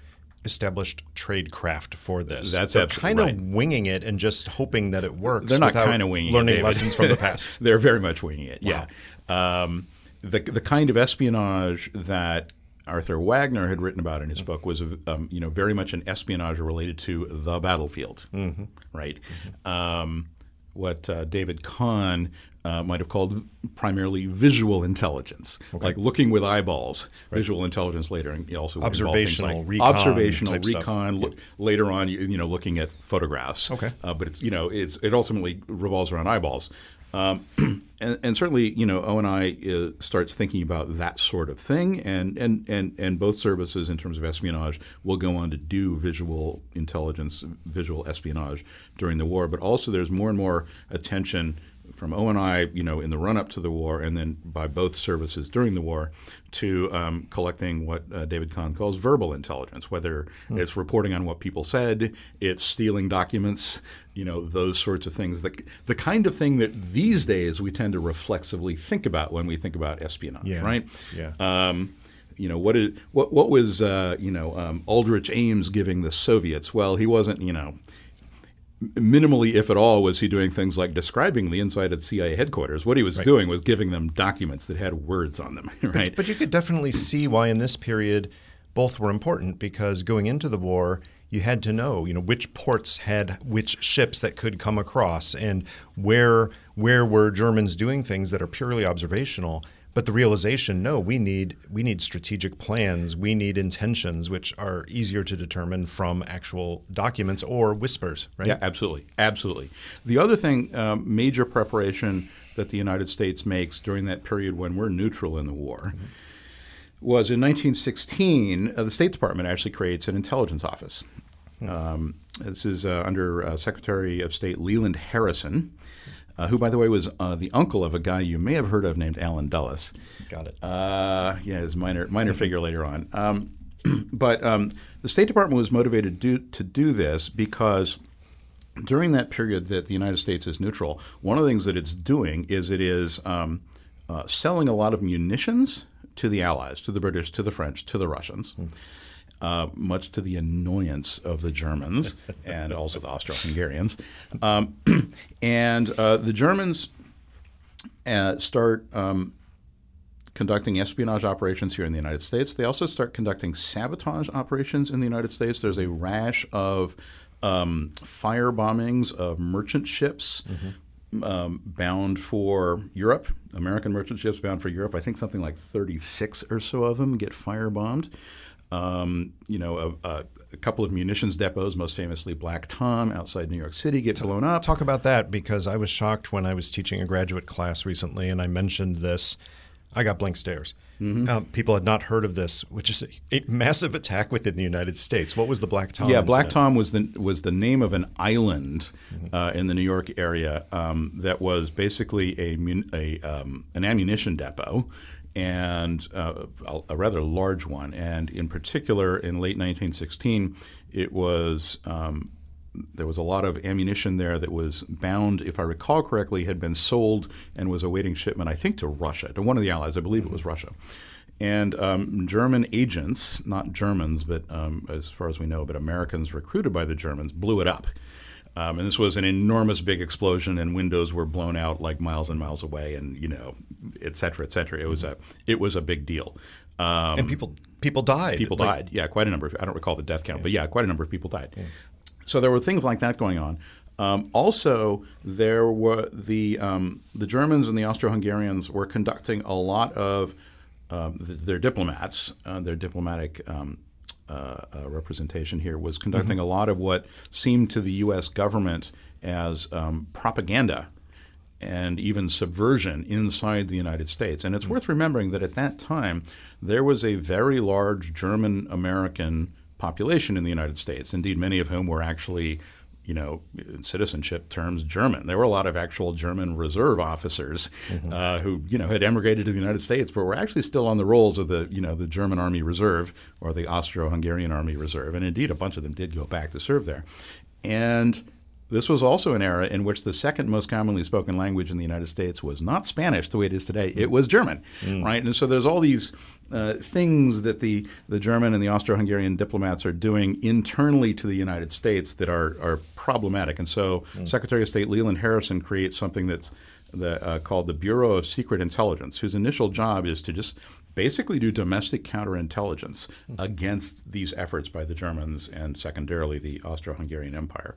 established trade craft for this. That's They're kind of right. winging it and just hoping that it works. They're not kind of winging it learning it, lessons from the past. They're very much winging it. Wow. Yeah. Um, the the kind of espionage that Arthur Wagner had written about in his book was, um, you know, very much an espionage related to the battlefield, mm-hmm. right? Mm-hmm. Um, what uh, David Kahn uh, might have called primarily visual intelligence, okay. like looking with eyeballs. Right. Visual intelligence later, and also observational, like recon observational, recon. Lo- later on, you, you, know, looking at photographs. Okay, uh, but it's you know, it's it ultimately revolves around eyeballs. Um, and, and, certainly, you know, ONI uh, starts thinking about that sort of thing, and, and, and, and both services, in terms of espionage, will go on to do visual intelligence, visual espionage during the war. But also, there's more and more attention from ONI, you know, in the run up to the war, and then by both services during the war, to um, collecting what uh, David Kahn calls verbal intelligence, whether mm. it's reporting on what people said, it's stealing documents, you know, those sorts of things. The, the kind of thing that these days we tend to reflexively think about when we think about espionage, yeah. right? Yeah. Um, you know what is what what was uh, you know um, Aldrich Ames giving the Soviets? Well, he wasn't you know minimally, if at all, was he doing things like describing the inside of the CIA headquarters. What he was right. doing was giving them documents that had words on them, right? But, but, you could definitely see why in this period both were important because going into the war, you had to know, you know, which ports had which ships that could come across and where where were Germans doing things that are purely observational but the realization no we need we need strategic plans. We need intentions which are easier to determine from actual documents or whispers right? Yeah absolutely. Absolutely. The other thing um, major preparation that the united states makes during that period when we're neutral in the war mm-hmm. was in 1916 uh, the state department actually creates an intelligence office. Hmm. um, this is uh, under uh, secretary of state leland harrison uh, who, by the way, was uh, the uncle of a guy you may have heard of named Allen Dulles. Got it. Uh, yeah, his minor minor figure later on. Um, but um, the State Department was motivated to do, to do this because during that period that the United States is neutral, one of the things that it's doing is it is um, uh, selling a lot of munitions to the Allies, to the British, to the French, to the Russians. Mm uh, much to the annoyance of the Germans and also the Austro-Hungarians. Um, and uh, the Germans uh, start um, conducting espionage operations here in the United States. They also start conducting sabotage operations in the United States. There's a rash of um, fire bombings of merchant ships. Mm-hmm. Um, bound for Europe, American merchant ships bound for Europe. I think something like 36 or so of them get firebombed. Um, you know, a, a, couple of munitions depots, most famously Black Tom outside New York City, get blown up. Talk about that because I was shocked when I was teaching a graduate class recently and I mentioned this. I got blank stares. Mm-hmm. Uh, people had not heard of this, which is a, a, massive attack within the United States. What was the Black Tom? Yeah, Black Tom was the was the name of an island mm-hmm. uh, in the New York area um, that was basically a, a um, an ammunition depot and uh, a, rather large one. And in particular, in late 1916, it was um, there was a lot of ammunition there that was bound, if I recall correctly, had been sold and was awaiting shipment, I think, to Russia, to one of the Allies. I believe it was Russia. And um, German agents, not Germans, but um, as far as we know, but Americans recruited by the Germans, blew it up. Um, and this was an enormous big explosion, and windows were blown out like miles and miles away, and you know, et cetera, et cetera. It was a it was a big deal. Um, and people people died. People like, died. Yeah, quite a number. Of, I don't recall the death count, yeah. but yeah, quite a number of people died. Yeah. So there were things like that going on. Um, also, there were the um, the Germans and the Austro-Hungarians were conducting a lot of um, their diplomats, uh, their diplomatic um, uh, uh, representation here was conducting mm-hmm. a lot of what seemed to the U.S. government as um, propaganda and even subversion inside the United States. And it's mm-hmm. worth remembering that at that time, there was a very large German American population in the United States, indeed, many of whom were actually you know, in citizenship terms, German. There were a lot of actual German reserve officers mm-hmm. uh, who, you know, had emigrated to the United States, but were actually still on the rolls of the, you know, the German Army Reserve or the Austro-Hungarian Army Reserve, and indeed, a bunch of them did go back to serve there. And this was also an era in which the second most commonly spoken language in the United States was not Spanish the way it is today. It was German, mm. right? And so there's all these uh, things that the, the German and the Austro-Hungarian diplomats are doing internally to the United States that are, are problematic. And so mm. Secretary of State Leland Harrison creates something that's the, uh, called the Bureau of Secret Intelligence, whose initial job is to just basically do domestic counterintelligence mm. against these efforts by the Germans and secondarily the Austro-Hungarian Empire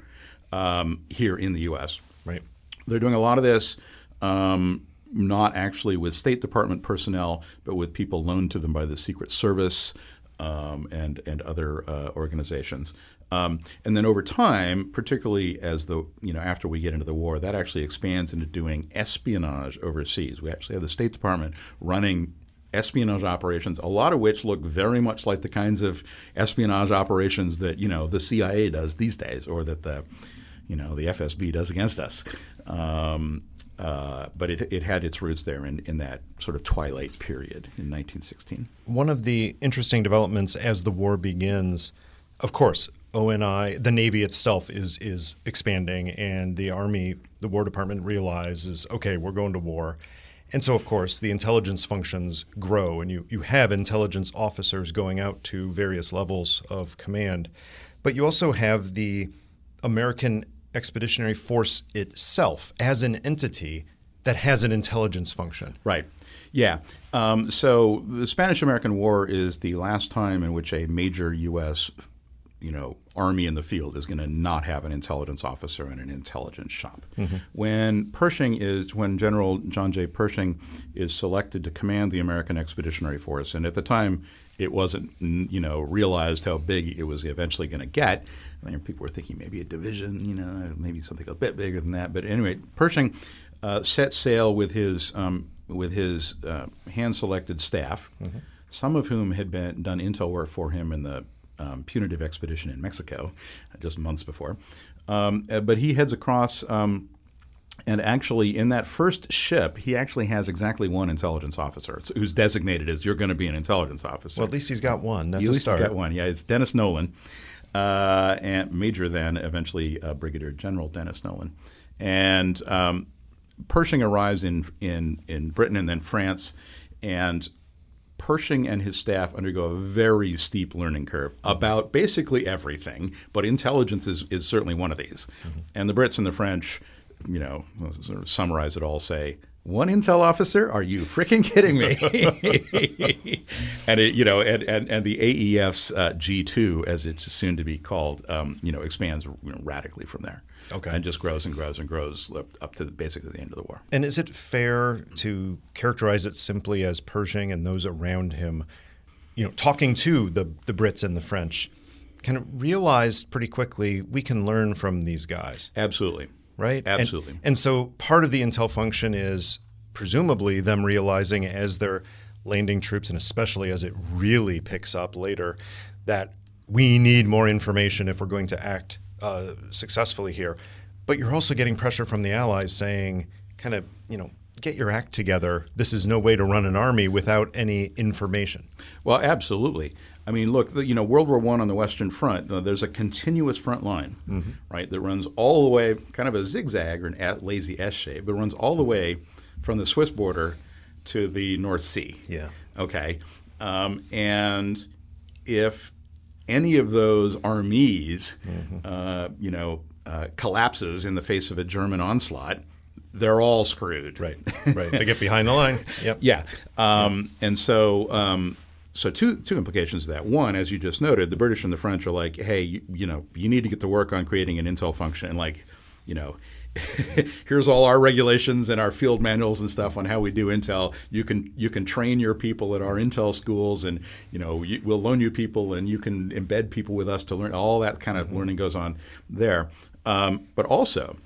um, here in the U.S. Right. They're doing a lot of this. Um, not actually with State Department personnel, but with people loaned to them by the Secret Service um, and and other uh, organizations. Um, and then over time, particularly as the you know after we get into the war, that actually expands into doing espionage overseas. We actually have the State Department running espionage operations, a lot of which look very much like the kinds of espionage operations that you know the CIA does these days, or that the you know the FSB does against us. Um, uh, but it, it had its roots there in, in that sort of twilight period in 1916. One of the interesting developments as the war begins, of course, ONI, the Navy itself is is expanding, and the Army, the War Department realizes, okay, we're going to war. And so, of course, the intelligence functions grow, and you, you have intelligence officers going out to various levels of command. But you also have the American Expeditionary Force itself as an entity that has an intelligence function. Right. Yeah. Um, so the Spanish American War is the last time in which a major U.S you know, army in the field is going to not have an intelligence officer and an intelligence shop. Mm-hmm. When Pershing is, when General John J. Pershing is selected to command the American Expeditionary Force, and at the time it wasn't, you know, realized how big it was eventually going to get. I mean, people were thinking maybe a division, you know, maybe something a bit bigger than that. But anyway, Pershing uh, set sail with his um, with his uh, hand-selected staff, mm-hmm. some of whom had been done intel work for him in the um, punitive expedition in Mexico just months before. Um, uh, but he heads across. Um, and actually, in that first ship, he actually has exactly one intelligence officer who's designated as you're going to be an intelligence officer. Well, at least he's got one. That's at a start. He's got one. Yeah, it's Dennis Nolan, uh, and Major then eventually uh, Brigadier General Dennis Nolan, and um, Pershing arrives in in in Britain and then France, and Pershing and his staff undergo a very steep learning curve about basically everything, but intelligence is, is certainly one of these. Mm-hmm. And the Brits and the French, you know, sort of summarize it all, say, one intel officer? Are you freaking kidding me? and it, you know, and, and, and the AEF's uh, G2, as it's soon to be called, um, you know, expands you know, radically from there. Okay. And just grows and grows and grows up to basically the end of the war. And is it fair to characterize it simply as Pershing and those around him, you know, talking to the, the Brits and the French, kind of realized pretty quickly we can learn from these guys? Absolutely. Right? Absolutely. And, and so part of the intel function is presumably them realizing as they're landing troops, and especially as it really picks up later, that we need more information if we're going to act uh, successfully here. But you're also getting pressure from the allies saying, kind of, you know, get your act together. This is no way to run an army without any information. Well, absolutely. I mean, look, the, you know, World War One on the Western Front, uh, there's a continuous front line, mm-hmm. right, that runs all the way, kind of a zigzag or an a lazy S shape, but runs all the way from the Swiss border to the North Sea. Yeah. Okay. Um, and if any of those armies, mm-hmm. uh, you know, uh, collapses in the face of a German onslaught, they're all screwed. Right, right. they get behind the line. Yep. Yeah. Um, And so, um, so two two implications of that. One, as you just noted, the British and the French are like, hey, you, you know, you need to get to work on creating an intel function, and like, you know, here's all our regulations and our field manuals and stuff on how we do intel. You can you can train your people at our intel schools, and you know we'll loan you people, and you can embed people with us to learn. All that kind of mm-hmm. learning goes on there. Um, but also,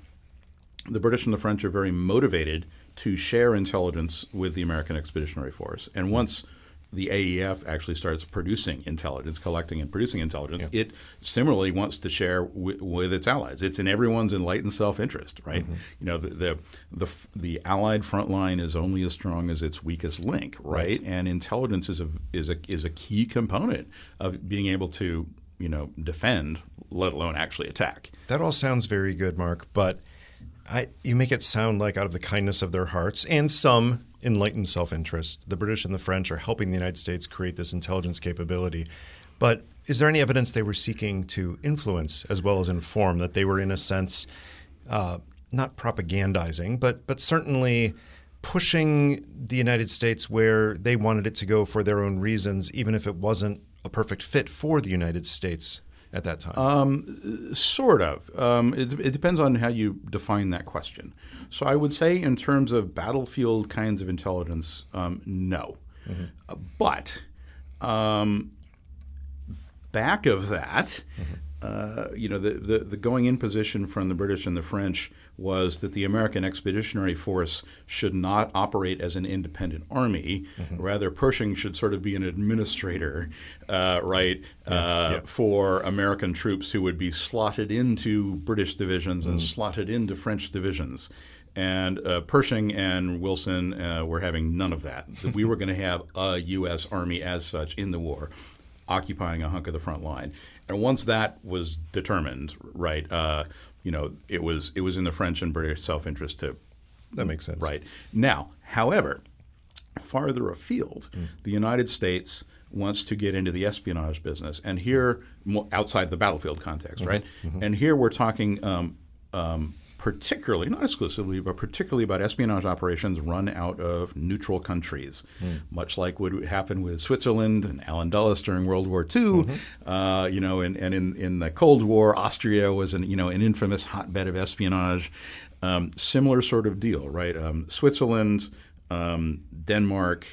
the British and the French are very motivated to share intelligence with the American Expeditionary Force, and once the AEF actually starts producing intelligence, collecting and producing intelligence, yeah. it similarly wants to share w- with its allies. It's in everyone's enlightened self-interest, right? Mm-hmm. You know, the, the, the the Allied front line is only as strong as its weakest link, right? right? And intelligence is a is a is a key component of being able to you know defend, let alone actually attack. That all sounds very good, Mark, but. I, you make it sound like out of the kindness of their hearts and some enlightened self interest. The British and the French are helping the United States create this intelligence capability. But is there any evidence they were seeking to influence as well as inform, that they were, in a sense, uh, not propagandizing, but, but certainly pushing the United States where they wanted it to go for their own reasons, even if it wasn't a perfect fit for the United States? At that time? Um, sort of. Um, it, it, depends on how you define that question. So I would say, in terms of battlefield kinds of intelligence, um, no. Mm-hmm. Uh, but um, back of that, mm-hmm. uh, you know, the, the, the, going in position from the British and the French was that the American Expeditionary Force should not operate as an independent army. Mm-hmm. Rather, Pershing should sort of be an administrator, uh, right, yeah, uh, yeah. for American troops who would be slotted into British divisions and mm. slotted into French divisions. And uh, Pershing and Wilson uh, were having none of that. That we were going to have a U.S. Army as such in the war, occupying a hunk of the front line. And once that was determined, right, uh, you know, it was it was in the French and British self-interest to That makes sense. Right. Now, however, farther afield, the United States wants to get into the espionage business. And here, outside the battlefield context, right? And here we're talking um, um, particularly, not exclusively, but particularly about espionage operations run out of neutral countries, much like what happened with Switzerland and Allen Dulles during World War II. Uh, you know, and, and in, in the Cold War, Austria was an you know an infamous hotbed of espionage. Um, similar sort of deal, right? Um, Switzerland, um, Denmark,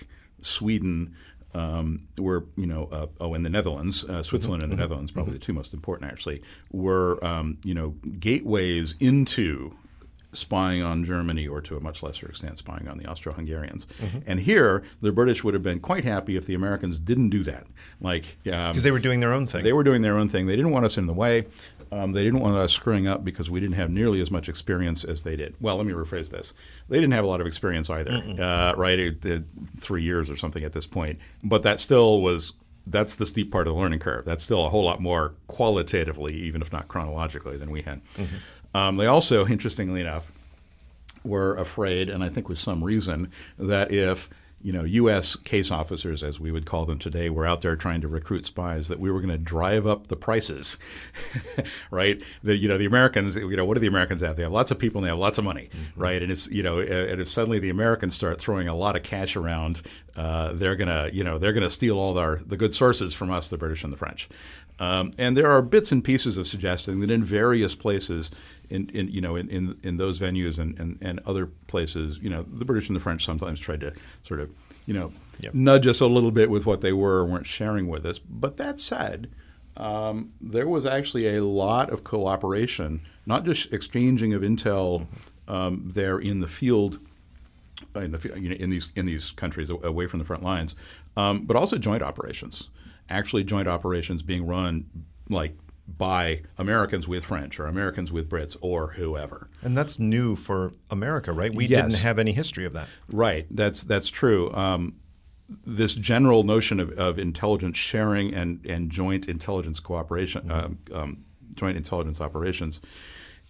Sweden um, were, you know, uh, oh, and the Netherlands, uh, Switzerland and the Netherlands, probably the two most important actually, were, um, you know, gateways into spying on Germany or to a much lesser extent spying on the Austro-Hungarians. And here, the British would have been quite happy if the Americans didn't do that. Like, um, Because they were doing their own thing. they were doing their own thing. They didn't want us in the way. Um, they didn't want us screwing up because we didn't have nearly as much experience as they did. Well, let me rephrase this. They didn't have a lot of experience either, uh, right? It, it- three years or something at this point. But that still was. That's the steep part of the learning curve. That's still a whole lot more qualitatively, even if not chronologically, than we had. Um, they also, interestingly enough, were afraid, and I think with some reason, that if you know U.S. case officers, as we would call them today, were out there trying to recruit spies, that we were going to drive up the prices, right? That you know the Americans, you know, what do the Americans have? They have lots of people and they have lots of money, right? And it's you know, and if suddenly the Americans start throwing a lot of cash around, uh, they're gonna you know they're gonna steal all our the good sources from us, the British and the French. Um, and there are bits and pieces of suggesting that in various places, in, in you know in, in, in those venues and, and, and other places, you know, the British and the French sometimes tried to sort of you know nudge us a little bit with what they were or weren't sharing with us. But that said, um, there was actually a lot of cooperation, not just exchanging of intel um, there in the field in the you know, in these in these countries away from the front lines, um, but also joint operations. Actually, joint operations being run like by Americans with French or Americans with Brits or whoever. and that's new for America, right? We Yes. didn't have any history of that. Right. That's that's true. Um, this general notion of, of intelligence sharing and, and joint intelligence cooperation, um, um, joint intelligence operations,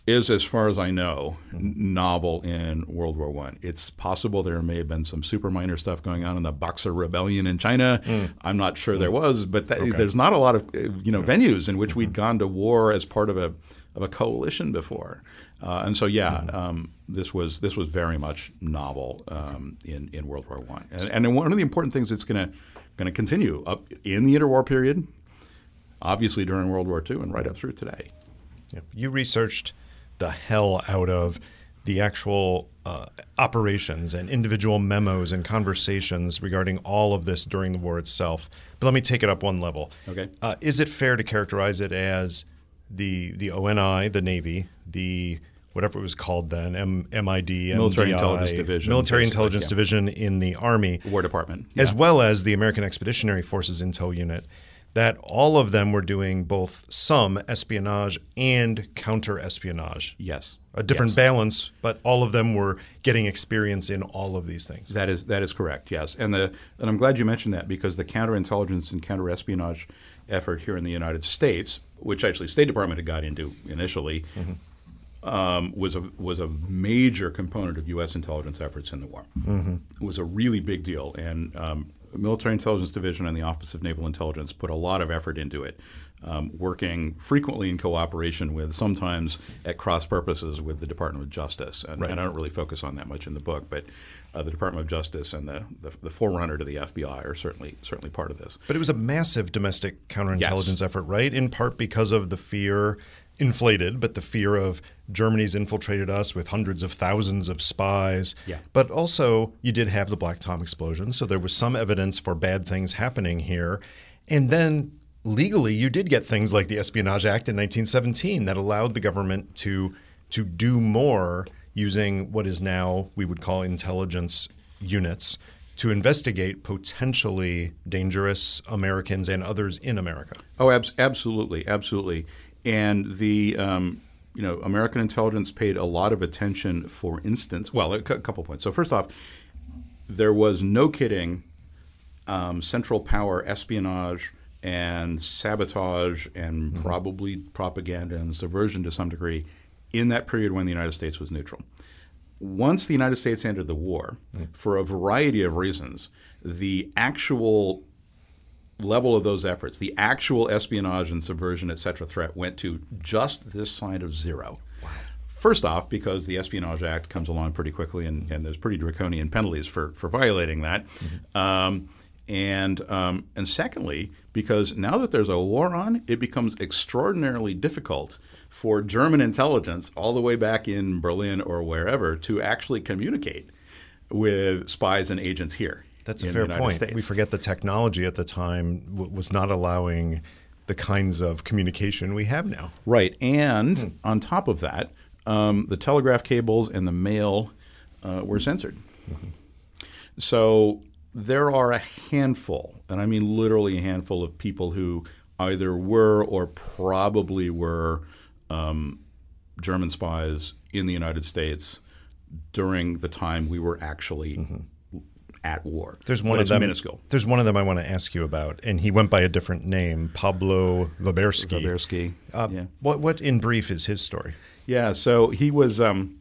is, as far as I know, n- novel in World War One. It's possible there may have been some super minor stuff going on in the Boxer Rebellion in China. I'm not sure there was, but that, there's not a lot of uh, you know venues in which we'd gone to war as part of a of a coalition before. Uh, and so, yeah, um, this was this was very much novel um, in in World War One, and, and one of the important things that's going to going to continue up in the interwar period, obviously during World War Two, and right up through today. Yeah. You researched the hell out of the actual uh, operations and individual memos and conversations regarding all of this during the war itself. But let me take it up one level. Okay. Uh, is it fair to characterize it as the the ONI, the Navy, the whatever it was called then, M- MID, Military MDI, Intelligence Division, Military Intelligence yeah. Division in the Army, War Department, as well as the American Expeditionary Forces Intel Unit, that all of them were doing both some espionage and counter espionage. yes, A different balance, but all of them were getting experience in all of these things. That is that is correct. Yes, and the and I'm glad you mentioned that because the counterintelligence and counterespionage effort here in the United States, which actually State Department had got into initially, um, was a was a major component of U.S. intelligence efforts in the war. It was a really big deal, and um, Military Intelligence Division and the Office of Naval Intelligence put a lot of effort into it. Um, working frequently in cooperation with, sometimes at cross purposes with the Department of Justice, and, and I don't really focus on that much in the book, but uh, the Department of Justice and the, the, the forerunner to the FBI are certainly certainly part of this. But it was a massive domestic counterintelligence effort, right? In part because of the fear, inflated, but the fear of Germany's infiltrated us with hundreds of thousands of spies. Yeah. But also, you did have the Black Tom explosion, so there was some evidence for bad things happening here. And then legally, you did get things like the Espionage Act in 1917 that allowed the government to to do more using what is now we would call intelligence units to investigate potentially dangerous Americans and others in America. Oh, abs- absolutely, absolutely. And the um, you know, American intelligence paid a lot of attention, for instance, well, a couple points. So, first off, there was no kidding um, Central Power espionage and sabotage and probably propaganda and subversion to some degree in that period when the United States was neutral. Once the United States entered the war, for a variety of reasons, the actual level of those efforts, the actual espionage and subversion, et cetera, threat went to just this side of zero. Wow. First off, because the Espionage Act comes along pretty quickly and, and there's pretty draconian penalties for, for violating that. Um, and, um, and secondly, because now that there's a war on, it becomes extraordinarily difficult for German intelligence, all the way back in Berlin or wherever, to actually communicate with spies and agents here. That's a fair point. States. We forget the technology at the time w- was not allowing the kinds of communication we have now. Right. And on top of that, um, the telegraph cables and the mail uh, were censored. So there are a handful, and I mean literally a handful of people who either were or probably were um, German spies in the United States during the time we were actually at war. There's one of them. minuscule. There's one of them I want to ask you about, and he went by a different name, Pablo Waberski. Zabersky. Uh, yeah. What, what, in brief, is his story? Yeah, so he was um,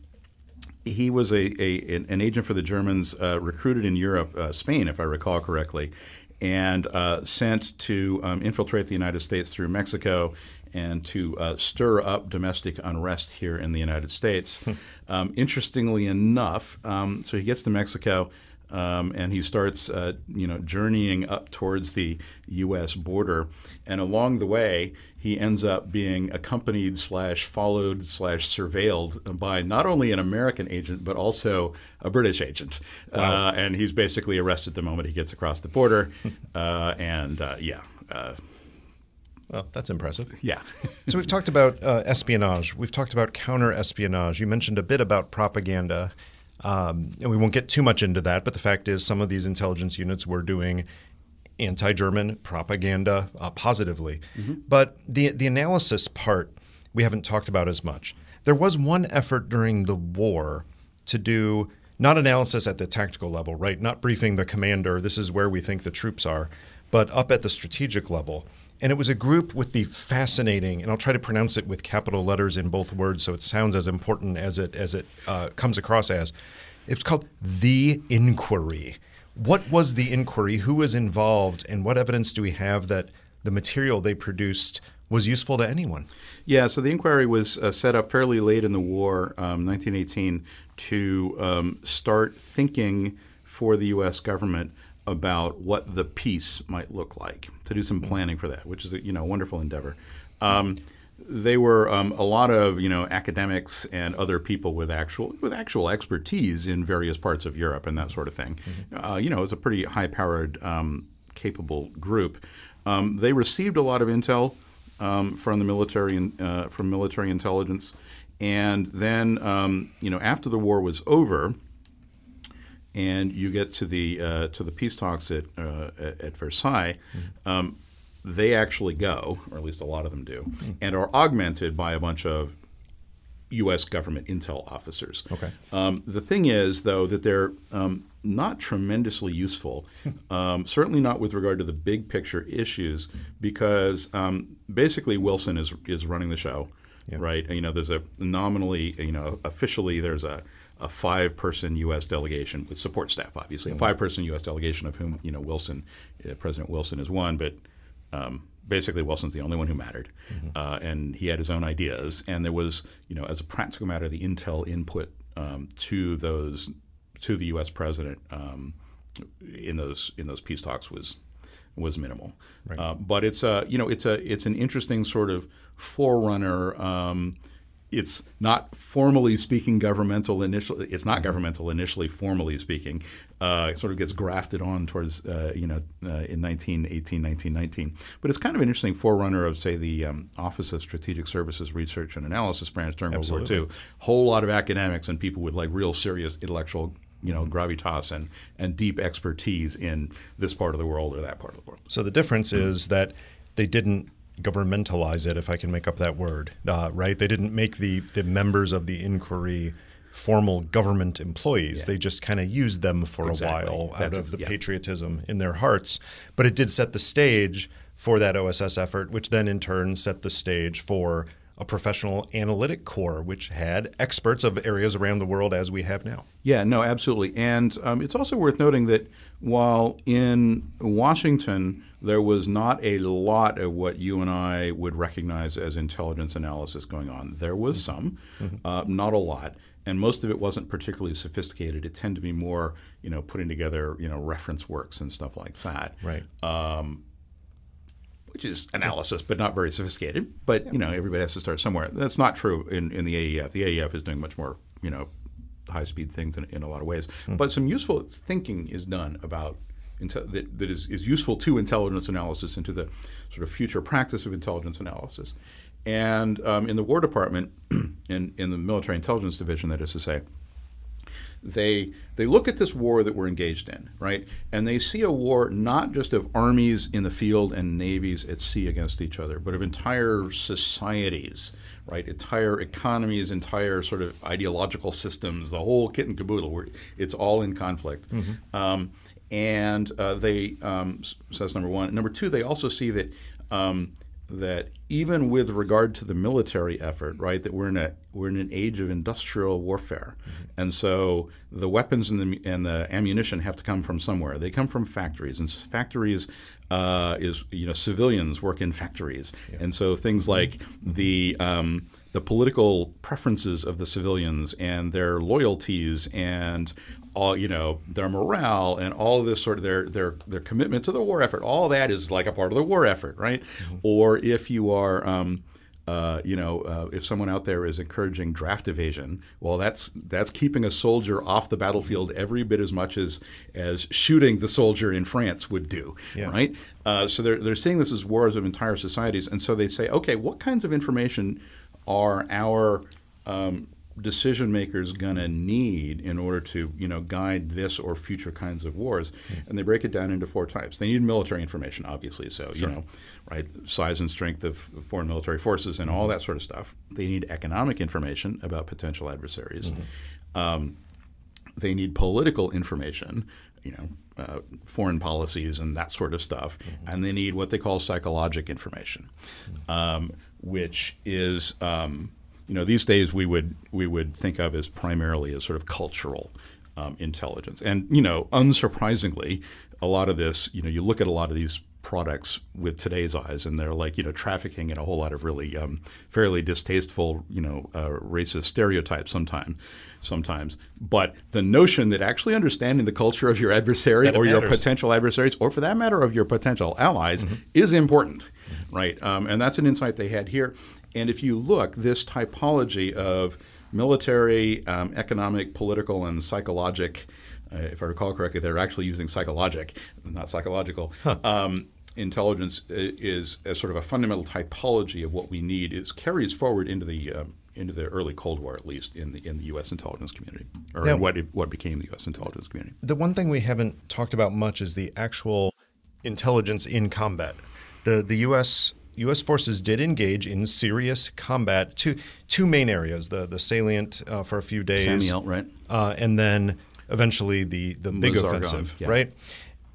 he was a, a an agent for the Germans, uh, recruited in Europe, uh, Spain, if I recall correctly, and uh, sent to um, infiltrate the United States through Mexico and to uh, stir up domestic unrest here in the United States. um, interestingly enough, um, so he gets to Mexico. Um, and he starts, uh, you know, journeying up towards the U.S. border, and along the way, he ends up being accompanied slash followed slash surveilled by not only an American agent but also a British agent. Uh, and he's basically arrested the moment he gets across the border. uh, and uh, yeah, uh, Well, that's impressive. yeah. so we've talked about uh, espionage. We've talked about counter espionage. You mentioned a bit about propaganda, um, and we won't get too much into that. But the fact is, some of these intelligence units were doing anti-German propaganda uh, positively. But the the analysis part we haven't talked about as much. There was one effort during the war to do not analysis at the tactical level, right? Not briefing the commander. This is where we think the troops are, but up at the strategic level. And it was a group with the fascinating, and I'll try to pronounce it with capital letters in both words, so it sounds as important as it as it uh, comes across as. It's called the Inquiry. What was the inquiry? Who was involved? And what evidence do we have that the material they produced was useful to anyone? Yeah, so the inquiry was uh, set up fairly late in the war, um, 1918, to um, start thinking for the U.S. government about what the peace might look like, to do some planning for that, which is a you know wonderful endeavor. Um, they were um, a lot of you know academics and other people with actual with actual expertise in various parts of Europe and that sort of thing. Uh, you know, it's a pretty high-powered, um, capable group. Um, they received a lot of intel um, from the military and uh, from military intelligence, and then um, you know after the war was over, and you get to the uh, to the peace talks at uh, at, Versailles, um, they actually go, or at least a lot of them do, and are augmented by a bunch of U.S. government intel officers. Okay. Um, the thing is, though, that they're um, not tremendously useful, um, certainly not with regard to the big picture issues, because um, basically Wilson is is running the show, right? And, you know, there's a nominally, you know, officially there's a a five-person U.S. delegation with support staff, obviously, a five-person U.S. delegation of whom you know Wilson, uh, President Wilson is one, but um, basically Wilson's the only one who mattered, uh, and he had his own ideas. And there was, you know, as a practical matter, the intel input um, to those to the U.S. president um, in those in those peace talks was was minimal. Uh, but it's a you know it's a it's an interesting sort of forerunner. Um, it's not formally speaking governmental initially. It's not governmental initially, formally speaking. Uh, it sort of gets grafted on towards uh, you know uh, in 1918, 1919. But it's kind of an interesting forerunner of say the um, Office of Strategic Services Research and Analysis branch during World War II. Whole lot of academics and people with like real serious intellectual you know gravitas and and deep expertise in this part of the world or that part of the world. So the difference is that they didn't governmentalize it, if I can make up that word, uh, right? They didn't make the the members of the inquiry formal government employees. Yeah. They just kind of used them for Exactly. a while out That's- of the yeah. patriotism in their hearts. But it did set the stage for that OSS effort, which then in turn set the stage for a professional analytic corps, which had experts of areas around the world as we have now. Yeah, no, absolutely. And um, it's also worth noting that while in Washington there was not a lot of what you and I would recognize as intelligence analysis going on, there was mm-hmm. some, mm-hmm. uh, not a lot. And most of it wasn't particularly sophisticated. It tended to be more, you know, putting together, you know, reference works and stuff like that. Right. Um, which is analysis, but not very sophisticated. But you know, everybody has to start somewhere. That's not true in, in the AEF. The AEF is doing much more, you know, high speed things in, in a lot of ways. Mm. But some useful thinking is done about that, that is, is useful to intelligence analysis and to the sort of future practice of intelligence analysis. And um, in the War Department, in, in the Military Intelligence Division, that is to say, they they look at this war that we're engaged in, right? And they see a war not just of armies in the field and navies at sea against each other, but of entire societies, right? Entire economies, entire sort of ideological systems, the whole kit and caboodle. Where it's all in conflict. Um, and uh, they um, s- so that's number one. Number two, they also see that. Um, that even with regard to the military effort, right, that we're in a we're in an age of industrial warfare, and so the weapons and the and the ammunition have to come from somewhere. They come from factories, and factories uh, is you know civilians work in factories, and so things like the um, the political preferences of the civilians and their loyalties and all you know their morale and all of this sort of their their their commitment to the war effort all that is like a part of the war effort right? Or if you are um, uh, you know, uh, if someone out there is encouraging draft evasion, well, that's that's keeping a soldier off the battlefield every bit as much as as shooting the soldier in France would do, right? Uh, so they're they're seeing this as wars of entire societies, and so they say, okay, what kinds of information are our um, decision makers going to need in order to you know guide this or future kinds of wars and they break it down into four types. They need military information obviously so you know right size and strength of foreign military forces and all that sort of stuff. They need economic information about potential adversaries. Um, they need political information, you know, uh, foreign policies and that sort of stuff, and they need what they call psychologic information, um, which is, um, you know, these days we would we would think of as primarily as sort of cultural um, intelligence, and you know, unsurprisingly, a lot of this, you know, you look at a lot of these products with today's eyes, and they're like you know trafficking in a whole lot of really um, fairly distasteful you know uh, racist stereotypes sometimes. Sometimes, but the notion that actually understanding the culture of your adversary or your potential adversaries, or for that matter of your potential allies, is important, right? Um, and that's an insight they had here. And if you look, this typology of military, um, economic, political, and psychologic uh, if I recall correctly, they're actually using psychologic, not psychological. Um, intelligence is as sort of a fundamental typology of what we need. Is carries forward into the um, into the early Cold War, at least in the in the U.S. intelligence community, or Yeah. in what what became the U.S. intelligence community. The one thing we haven't talked about much is the actual intelligence in combat. The the U.S. U.S. forces did engage in serious combat. Two two main areas: the the salient uh, for a few days, Saint-Mihiel, right? uh, and then eventually the the big Meuse-Argonne, offensive, yeah. right?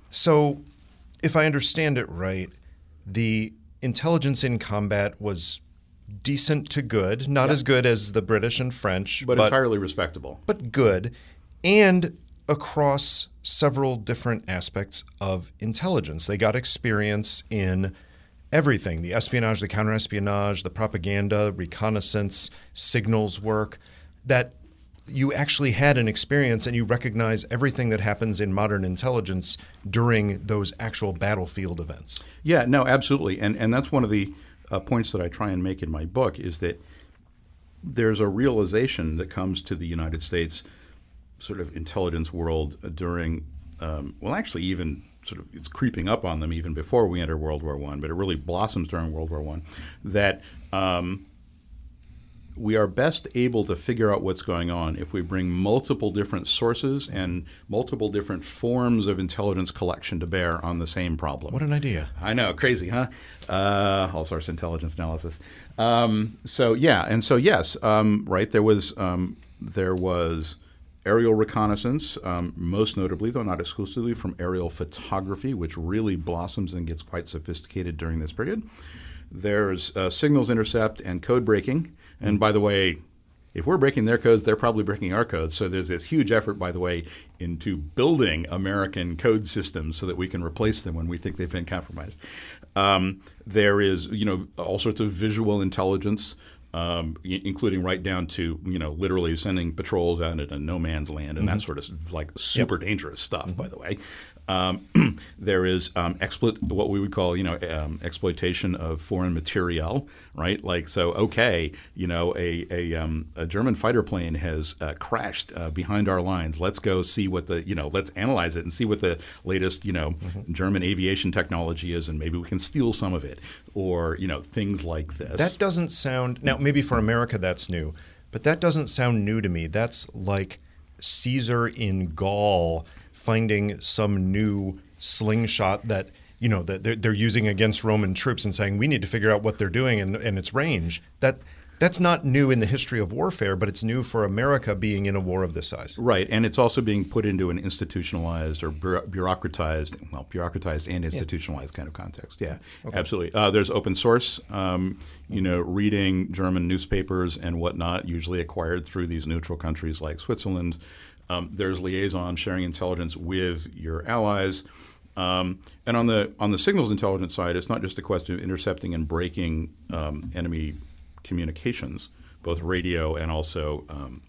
So, if I understand it right, the intelligence in combat was decent to good, not as good as the British and French, But, entirely respectable. but good, and across several different aspects of intelligence. They got experience in everything the espionage, the counterespionage, the propaganda, reconnaissance, signals work that you actually had an experience and you recognize everything that happens in modern intelligence during those actual battlefield events. Yeah, no, absolutely, and and that's one of the uh, points that I try and make in my book is that there's a realization that comes to the United States sort of intelligence world during, um, well, actually, even sort of it's creeping up on them even before we enter World War One, but it really blossoms during World War One. That um, we are best able to figure out what's going on if we bring multiple different sources and multiple different forms of intelligence collection to bear on the same problem. What an idea! I know, crazy, huh? Uh, all source intelligence analysis. Um, so yeah, and so yes, um, right. There was um, there was aerial reconnaissance, um, most notably, though not exclusively, from aerial photography, which really blossoms and gets quite sophisticated during this period. There's uh, signals intercept and code breaking. And by the way, if we're breaking their codes, they're probably breaking our codes. So there's this huge effort, by the way, into building American code systems so that we can replace them when we think they've been compromised. Um, there is, you know, all sorts of visual intelligence, um, including right down to, you know, literally sending patrols out into no man's land and mm-hmm. that sort of like super yep. dangerous stuff. Mm-hmm. By the way, um, there is um, exploit, what we would call, you know, um, exploitation of foreign material, right? Like, so, okay, you know, a, a, um, a German fighter plane has uh, crashed uh, behind our lines. Let's go see what the, you know, let's analyze it and see what the latest, you know, mm-hmm. German aviation technology is, and maybe we can steal some of it, or you know, things like this. That doesn't sound now. Maybe for America that's new, but that doesn't sound new to me. That's like Caesar in Gaul finding some new slingshot that you know that they're, they're using against Roman troops and saying we need to figure out what they're doing and, and its range. That that's not new in the history of warfare, but it's new for America being in a war of this size. Right, and it's also being put into an institutionalized or bureaucratized, well, bureaucratized and institutionalized yeah. kind of context. Yeah, okay. absolutely. Uh, there's open source. Um, you know, reading German newspapers and whatnot, usually acquired through these neutral countries like Switzerland. Um, there's liaison sharing intelligence with your allies. Um, and on the on the signals intelligence side, it's not just a question of intercepting and breaking um, enemy communications, both radio and also um,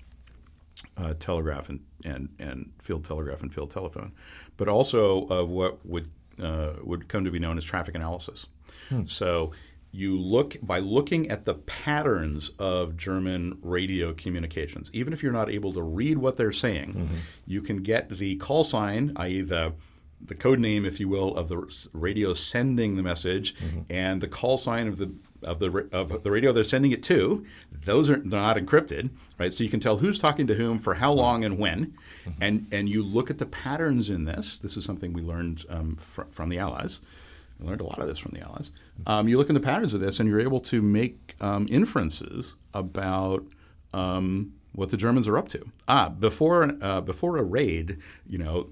uh, telegraph and, and, and field telegraph and field telephone, but also of what would uh, would come to be known as traffic analysis. Hmm. So you look by looking at the patterns of German radio communications. Even if you're not able to read what they're saying, mm-hmm. you can get the call sign, i.e., the the code name, if you will, of the radio sending the message, mm-hmm. and the call sign of the of the of the radio they're sending it to. Those are not encrypted, right? So you can tell who's talking to whom for how long and when, mm-hmm. and and you look at the patterns in this. This is something we learned um, fr- from the Allies. We learned a lot of this from the Allies. Um, you look in the patterns of this, and you're able to make um, inferences about um, what the Germans are up to. Ah, before uh, before a raid, you know.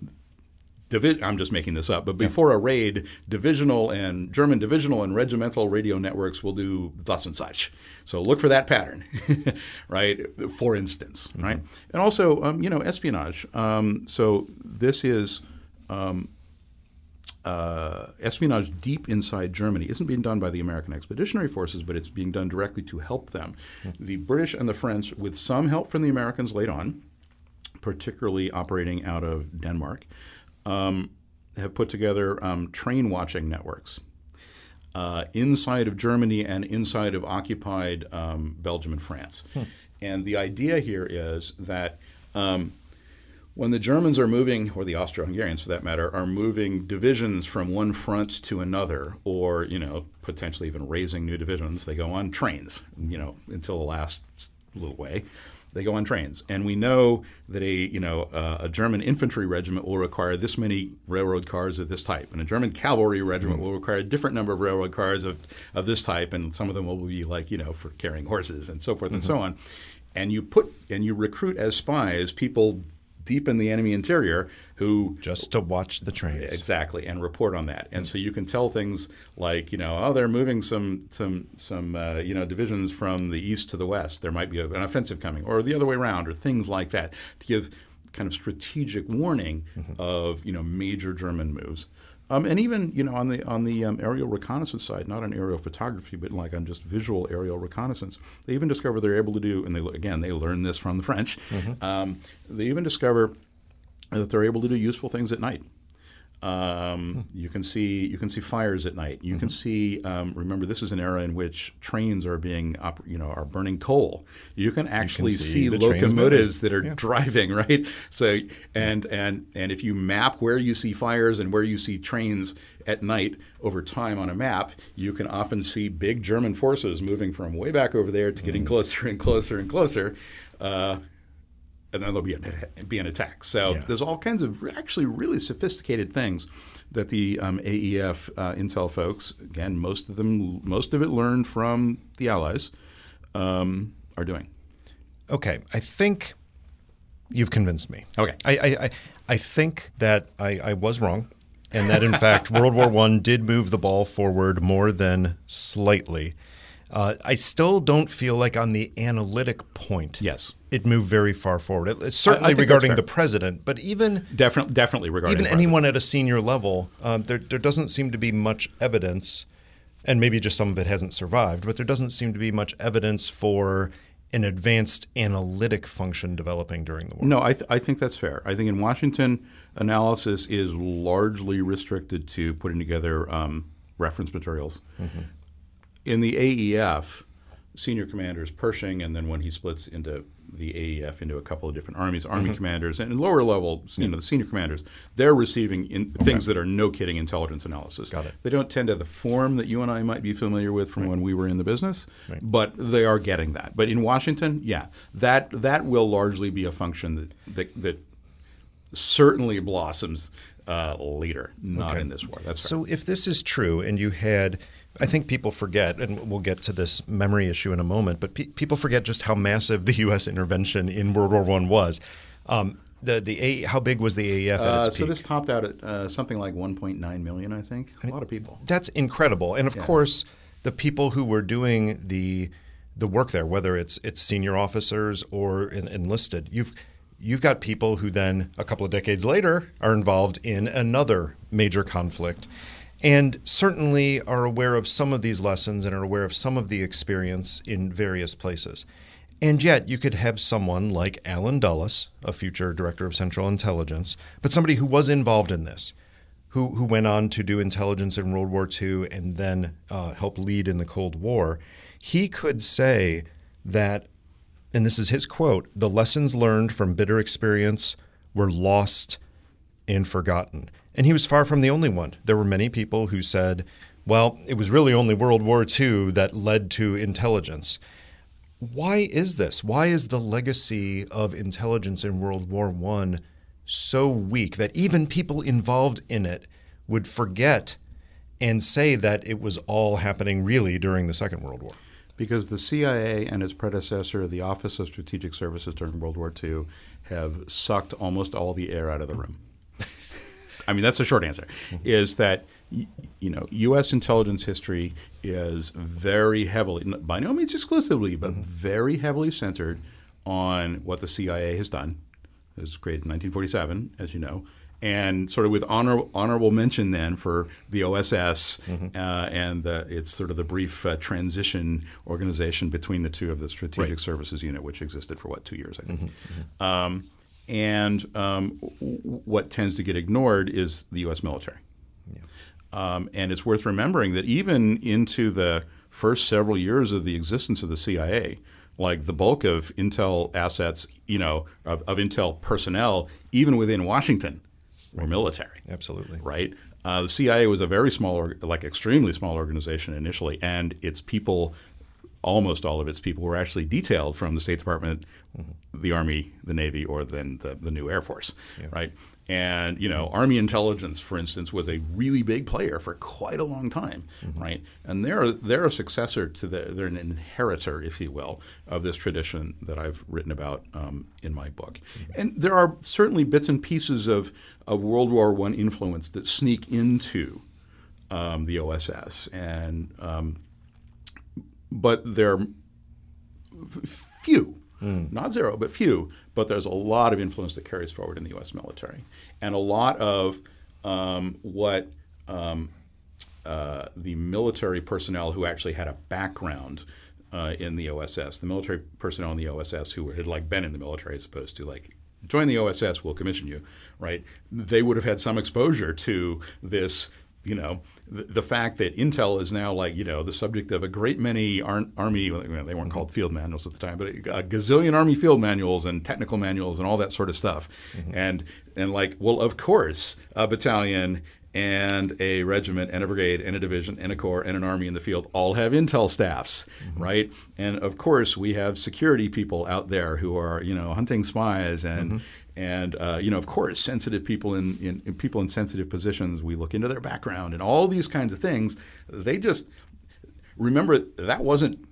Divi- I'm just making this up, but before a raid, divisional and German divisional and regimental radio networks will do thus and such. So look for that pattern, right? For instance, mm-hmm. right? And also, um, you know, espionage. Um, so this is um, uh, espionage deep inside Germany isn't being done by the American Expeditionary Forces, but it's being done directly to help them. Mm-hmm. The British and the French, with some help from the Americans late on, particularly operating out of Denmark, um, have put together um, train watching networks. Uh, inside of Germany and inside of occupied um, Belgium and France. Hmm. And the idea here is that um, when the Germans are moving, or the Austro-Hungarians for that matter, are moving divisions from one front to another, or you know potentially even raising new divisions, they go on trains. You know until the last little way, they go on trains, and we know that a you know uh, a German infantry regiment will require this many railroad cars of this type, and a German cavalry regiment mm-hmm. will require a different number of railroad cars of of this type, and some of them will be like you know for carrying horses and so forth mm-hmm. and so on. And you put and you recruit as spies people deep in the enemy interior who just to watch the trains exactly and report on that. And so you can tell things like you know oh they're moving some some some uh, you know divisions from the east to the west. There might be an offensive coming, or the other way around, or things like that to give kind of strategic warning mm-hmm. of you know major German moves. Um, and even you know on the on the um, aerial reconnaissance side, not on aerial photography, but like on just visual aerial reconnaissance, they even discover they're able to do, and they again they learn this from the French. Mm-hmm. Um, they even discover that they're able to do useful things at night. Um, you can see you can see fires at night. You can see. Um, remember, this is an era in which trains are being, op- you know, are burning coal. You can actually see see, locomotives that are driving, right? So, and and and if you map where you see fires and where you see trains at night over time on a map, you can often see big German forces moving from way back over there to getting closer and closer and closer. Uh, and then there'll be an, be an attack. So Yeah. there's all kinds of actually really sophisticated things that the um, AEF uh, Intel folks, again, most of them, most of it learned from the Allies, um, are doing. Okay, I think you've convinced me. Okay. I I, I, I think that I, I was wrong, and that in fact World War One did move the ball forward more than slightly. Uh, I still don't feel like on the analytic point, Yes. It moved very far forward. It- certainly think that's regarding the president, but even Definitely, definitely regarding even anyone at a senior level, um, there, there doesn't seem to be much evidence, and maybe just some of it hasn't survived, but there doesn't seem to be much evidence for an advanced analytic function developing during the war. No, I, th- I think that's fair. I think in Washington, analysis is largely restricted to putting together um, reference materials. In the AEF, senior commanders Pershing, and then when he splits into the AEF into a couple of different armies, army mm-hmm. commanders, and lower level, you know, the senior commanders, they're receiving in, things that are no kidding intelligence analysis. Got it. They don't tend to the form that you and I might be familiar with from when we were in the business, but they are getting that. But in Washington, yeah, that that will largely be a function that that, that certainly blossoms uh, later, not Okay. in this war. That's So if this is true, and you had, I think people forget, and we'll get to this memory issue in a moment, but pe- people forget just how massive the U.S. intervention in World War One was. Um, the the A, how big was the AEF at Uh, its so peak? this topped out at uh, something like 1.9 million, I think. A lot of people. That's incredible. And of course, the people who were doing the the work there, whether it's it's senior officers or en- enlisted, you've you've got people who then a couple of decades later are involved in another major conflict and certainly are aware of some of these lessons and are aware of some of the experience in various places. And yet, you could have someone like Allen Dulles, a future director of Central Intelligence, but somebody who was involved in this, who, who went on to do intelligence in World War II and then uh, help lead in the Cold War, he could say that, and this is his quote the lessons learned from bitter experience were lost and forgotten. And he was far from the only one. There were many people who said, well, it was really only World War II that led to intelligence. Why is this? Why is the legacy of intelligence in World War I so weak that even people involved in it would forget and say that it was all happening really during the Second World War? Because the CIA and its predecessor, the Office of Strategic Services during World War II, have sucked almost all the air out of the room. I mean, that's the short answer. Is that you know U.S. intelligence history is very heavily, by no means exclusively, but mm-hmm. very heavily centered on what the CIA has done. It was created in 1947, as you know, and sort of with honor, honorable mention then for the OSS uh, and the, it's sort of the brief uh, transition organization between the two of the Strategic Services Unit, which existed for what two years, I think. Um, and um, w- w- what tends to get ignored is the U.S. military. Um, and it's worth remembering that even into the first several years of the existence of the CIA, like the bulk of Intel assets, you know, of, of Intel personnel, even within Washington, were military Absolutely. right? Uh, the CIA was a very small, like extremely small organization initially, and its people, almost all of its people, were actually detailed from the State Department, the Army, the Navy, or then the, the new Air Force, right? And you know, Army intelligence, for instance, was a really big player for quite a long time, right? And they're they're a successor to the they're an inheritor, if you will, of this tradition that I've written about um, in my book. And there are certainly bits and pieces of of World War One influence that sneak into um, the OSS, and um, but they're few, not zero, but few. But there's a lot of influence that carries forward in the U.S. military, and a lot of um, what um, uh, the military personnel who actually had a background uh, in the OSS, the military personnel in the OSS who had like been in the military as opposed to like join the OSS, we'll commission you, right? They would have had some exposure to this you know, the, the, fact that Intel is now like, you know, the subject of a great many ar- Army, well, they weren't called field manuals at the time, but a, a, gazillion Army field manuals and technical manuals and all that sort of stuff. Mm-hmm. And, and like, well, of course, a battalion and a regiment and a brigade and a division and a corps and an army in the field all have intel staffs, mm-hmm. right? And of course, we have security people out there who are, you know, hunting spies and mm-hmm and uh, you know, of course, sensitive people in, in, in, people in sensitive positions. We look into their background and all these kinds of things. They just remember that wasn't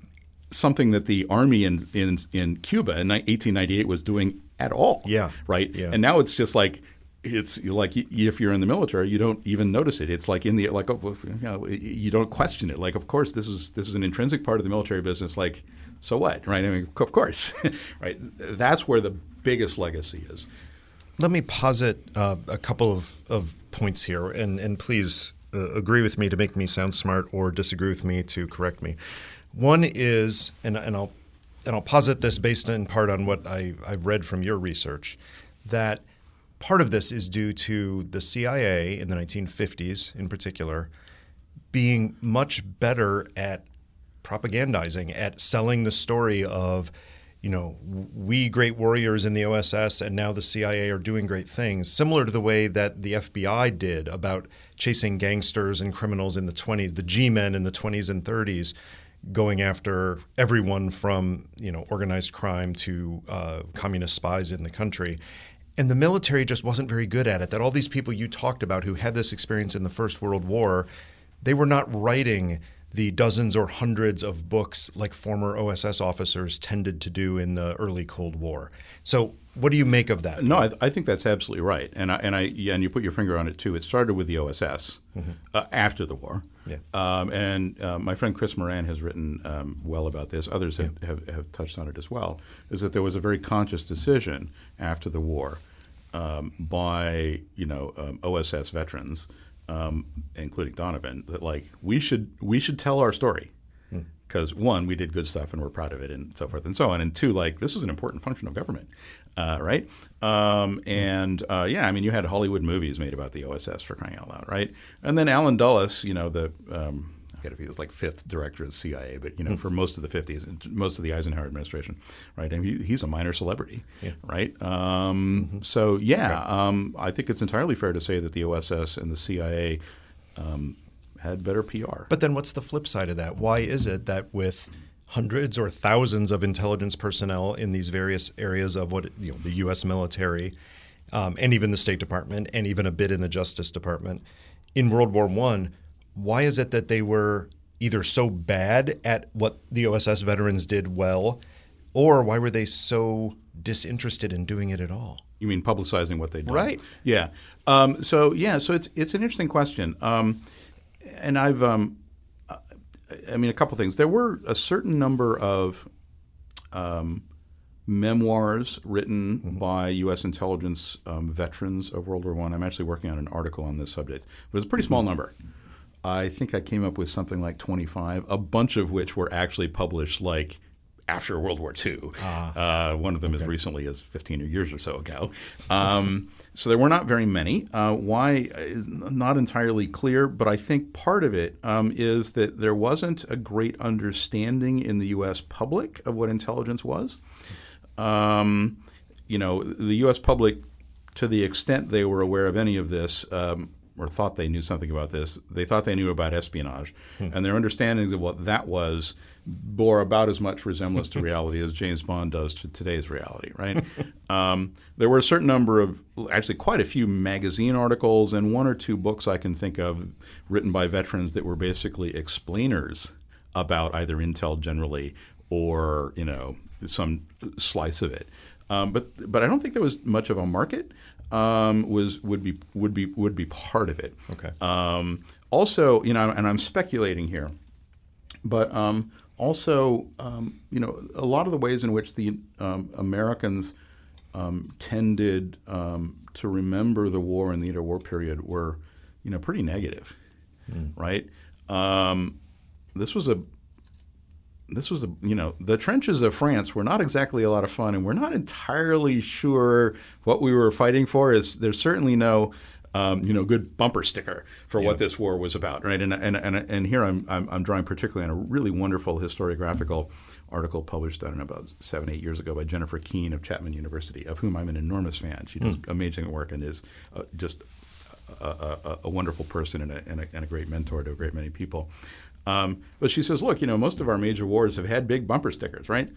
something that the army in in, in Cuba in 1898 was doing at all. Yeah. Right. Yeah. And now it's just like it's like if you're in the military, you don't even notice it. It's like in the like you know you don't question it. Like of course this is this is an intrinsic part of the military business. Like so what, right? I mean, of course, right? That's where the biggest legacy is. Let me posit uh, a couple of, of points here, and, and please uh, agree with me to make me sound smart or disagree with me to correct me. One is, and, and I'll and I'll posit this based in part on what I, I've read from your research, that part of this is due to the CIA in the 1950s, in particular, being much better at propagandizing, at selling the story of, you know, we great warriors in the OSS and now the CIA are doing great things, similar to the way that the FBI did about chasing gangsters and criminals in the 20s, the G men in the 20s and 30s, going after everyone from, you know, organized crime to uh, communist spies in the country. And the military just wasn't very good at it. That all these people you talked about who had this experience in the First World War, they were not writing the dozens or hundreds of books like former OSS officers tended to do in the early Cold War. So, what do you make of that? No, I, I think that's absolutely right, and I, and I yeah, and you put your finger on it too. It started with the OSS mm-hmm. uh, after the war, yeah. um, and uh, my friend Chris Moran has written um, well about this. Others have, yeah. have, have touched on it as well. Is that there was a very conscious decision after the war um, by you know um, OSS veterans um, including Donovan, that like we should we should tell our story because one, we did good stuff and we're proud of it, and so forth and so on, and two, like this is an important function of government, uh, right? Um, and uh, yeah, I mean, you had Hollywood movies made about the OSS for crying out loud, right? And then Allen Dulles, you know, the um, forget if he was like fifth director of the CIA, but you know, hmm. for most of the 50s, most of the Eisenhower administration, right? And he, he's a minor celebrity, yeah. right? Um, mm-hmm. So yeah, okay. um, I think it's entirely fair to say that the OSS and the CIA um, had better PR. But then, what's the flip side of that? Why is it that with hundreds or thousands of intelligence personnel in these various areas of what you know, the U.S. military, um, and even the State Department, and even a bit in the Justice Department, in World War One why is it that they were either so bad at what the OSS veterans did well, or why were they so disinterested in doing it at all? You mean publicizing what they did? Right. Yeah. Um, so yeah. So it's it's an interesting question, um, and I've um, I mean a couple things. There were a certain number of um, memoirs written mm-hmm. by U.S. intelligence um, veterans of World War One. I'm actually working on an article on this subject. It was a pretty small mm-hmm. number. I think I came up with something like 25, a bunch of which were actually published like after World War II. Ah, uh, one of them okay. as recently as 15 years or so ago. Um, so there were not very many. Uh, why is not entirely clear, but I think part of it um, is that there wasn't a great understanding in the U.S. public of what intelligence was. Um, you know, the U.S. public, to the extent they were aware of any of this, um, or thought they knew something about this. They thought they knew about espionage, hmm. and their understanding of what that was bore about as much resemblance to reality as James Bond does to today's reality. Right? um, there were a certain number of, actually, quite a few magazine articles and one or two books I can think of written by veterans that were basically explainers about either intel generally or you know some slice of it. Um, but but I don't think there was much of a market um, was would be would be would be part of it. Okay. Um, also, you know, and I'm speculating here, but um, also, um, you know, a lot of the ways in which the um, Americans um, tended to remember the war and the interwar period were, you know, pretty negative, mm. right? this was a this was the you know the trenches of France were not exactly a lot of fun, and we're not entirely sure what we were fighting for. Is there's certainly no um, you know good bumper sticker for yeah. what this war was about, right? And and and, and here I'm, I'm, I'm drawing particularly on a really wonderful historiographical article published I don't know about seven eight years ago by Jennifer Keene of Chapman University, of whom I'm an enormous fan. She does mm. amazing work and is uh, just a, a, a, wonderful person and a, and, and a, great mentor to a great many people. Um, but she says, look, you know, most of our major wars have had big bumper stickers, right?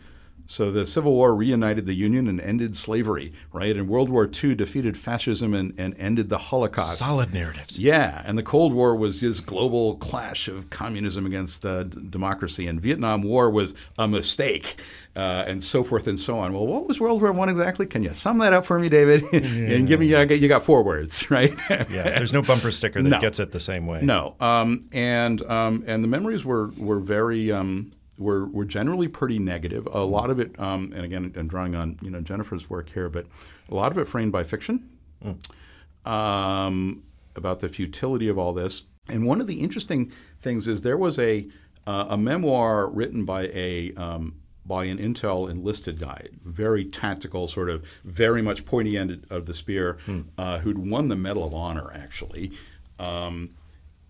So the Civil War reunited the Union and ended slavery, right? And World War II defeated fascism and, and ended the Holocaust. Solid narratives. Yeah, and the Cold War was this global clash of communism against uh, d- democracy, and Vietnam War was a mistake, uh, and so forth and so on. Well, what was World War One exactly? Can you sum that up for me, David? Yeah. and give me, uh, you got four words, right? yeah, there's no bumper sticker that no. gets it the same way. No, um, and um, and the memories were were very. Um, were, were generally pretty negative. A lot of it, um, and again, I'm drawing on you know Jennifer's work here, but a lot of it framed by fiction mm. um, about the futility of all this. And one of the interesting things is there was a uh, a memoir written by a um, by an Intel enlisted guy, very tactical, sort of very much pointy end of the spear, mm. uh, who'd won the Medal of Honor actually, um,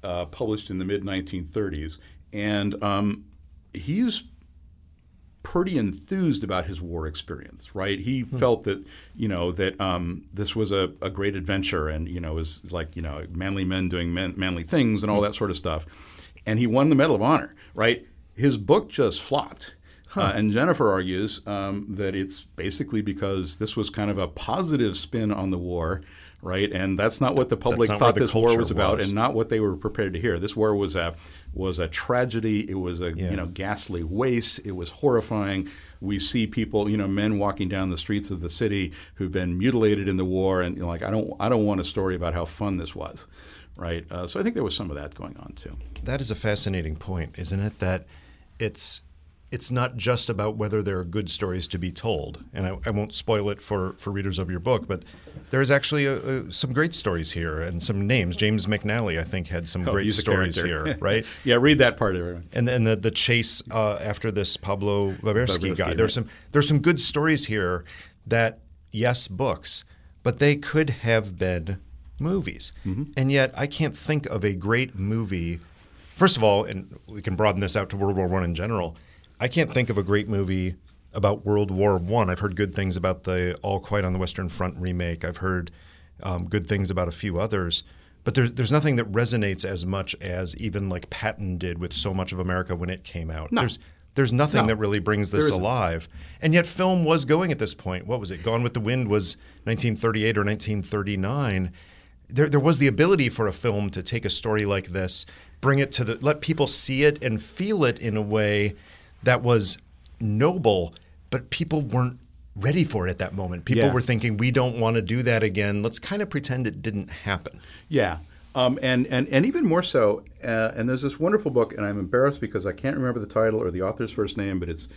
uh, published in the mid 1930s, and um, he's pretty enthused about his war experience, right? He hmm. felt that you know that um, this was a, a, great adventure, and you know was like you know manly men doing man, manly things and all hmm. that sort of stuff, and he won the Medal of Honor, right? His book just flopped. Huh. Uh, and Jennifer argues um, that it's basically because this was kind of a positive spin on the war, right? And that's not what the public thought this war was about, and not what they were prepared to hear. This war was a was a tragedy. It was a yeah. you know ghastly waste. It was horrifying. We see people, you know, men walking down the streets of the city who've been mutilated in the war, and you know, like I don't I don't want a story about how fun this was, right? Uh, so I think there was some of that going on too. That is a fascinating point, isn't it? That it's it's not just about whether there are good stories to be told. And I, I won't spoil it for, for readers of your book, but there's actually a, a, some great stories here and some names. James McNally, I think, had some oh, great stories here, right? yeah, read that part of it. And then the, the chase uh, after this Pablo Waberski guy. There's some there's some good stories here that yes, books, but they could have been movies. Mm-hmm. And yet, I can't think of a great movie. First of all, and we can broaden this out to World War One in general I can't think of a great movie about World War One. I've heard good things about the All Quiet on the Western Front remake. I've heard um, good things about a few others, but there's there's nothing that resonates as much as even like Patton did with so much of America when it came out. No. There's there's nothing no, that really brings this alive. And yet film was going at this point. What was it? Gone with the Wind was 1938 or 1939. There, there was the ability for a film to take a story like this, bring it to the let people see it and feel it in a way that was noble, but people weren't ready for it at that moment. People yeah. were thinking, we don't want to do that again. Let's kind of pretend it didn't happen. Yeah. Um, and, and, and even more so, uh, and there's this wonderful book, and I'm embarrassed because I can't remember the title or the author's first name, but it's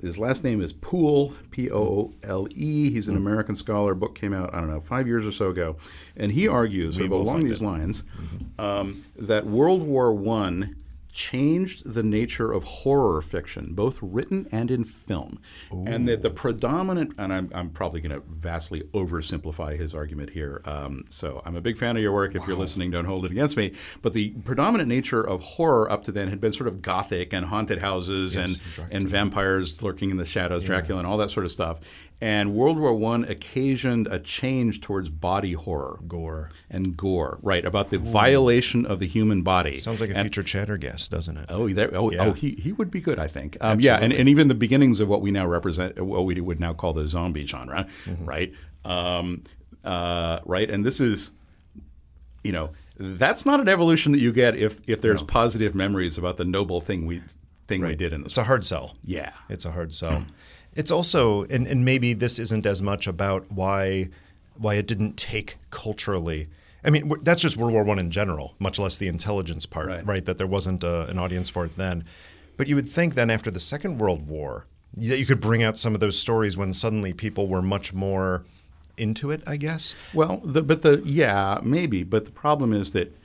his last name is Poole, P O O L E. He's an American scholar. Book came out, I don't know, five years or so ago. And he argues, sort of along these it. lines, mm-hmm. um, that World War I changed the nature of horror fiction, both written and in film. Ooh. And that the predominant, and I'm, I'm probably going to vastly oversimplify his argument here. Um, so I'm a big fan of your work. If wow. you're listening, don't hold it against me. But the predominant nature of horror up to then had been sort of gothic and haunted houses yes, and, and vampires lurking in the shadows, yeah. Dracula, and all that sort of stuff. And World War I occasioned a change towards body horror. Gore. And gore, right, about the Ooh. violation of the human body. Sounds like a and, future chatter guest, doesn't it? Oh, there, oh, yeah. oh he, he would be good, I think. Um, yeah, and, and even the beginnings of what we now represent, what we would now call the zombie genre, mm-hmm. right? Um, uh, right, and this is, you know, that's not an evolution that you get if, if there's no. positive memories about the noble thing we thing right. we did in this. It's a hard sell. Yeah, it's a hard sell. It's also, and, and maybe this isn't as much about why why it didn't take culturally. I mean, that's just World War One in general, much less the intelligence part, right? right that there wasn't a, an audience for it then. But you would think then after the Second World War that you could bring out some of those stories when suddenly people were much more into it. I guess. Well, the, but the yeah maybe, but the problem is that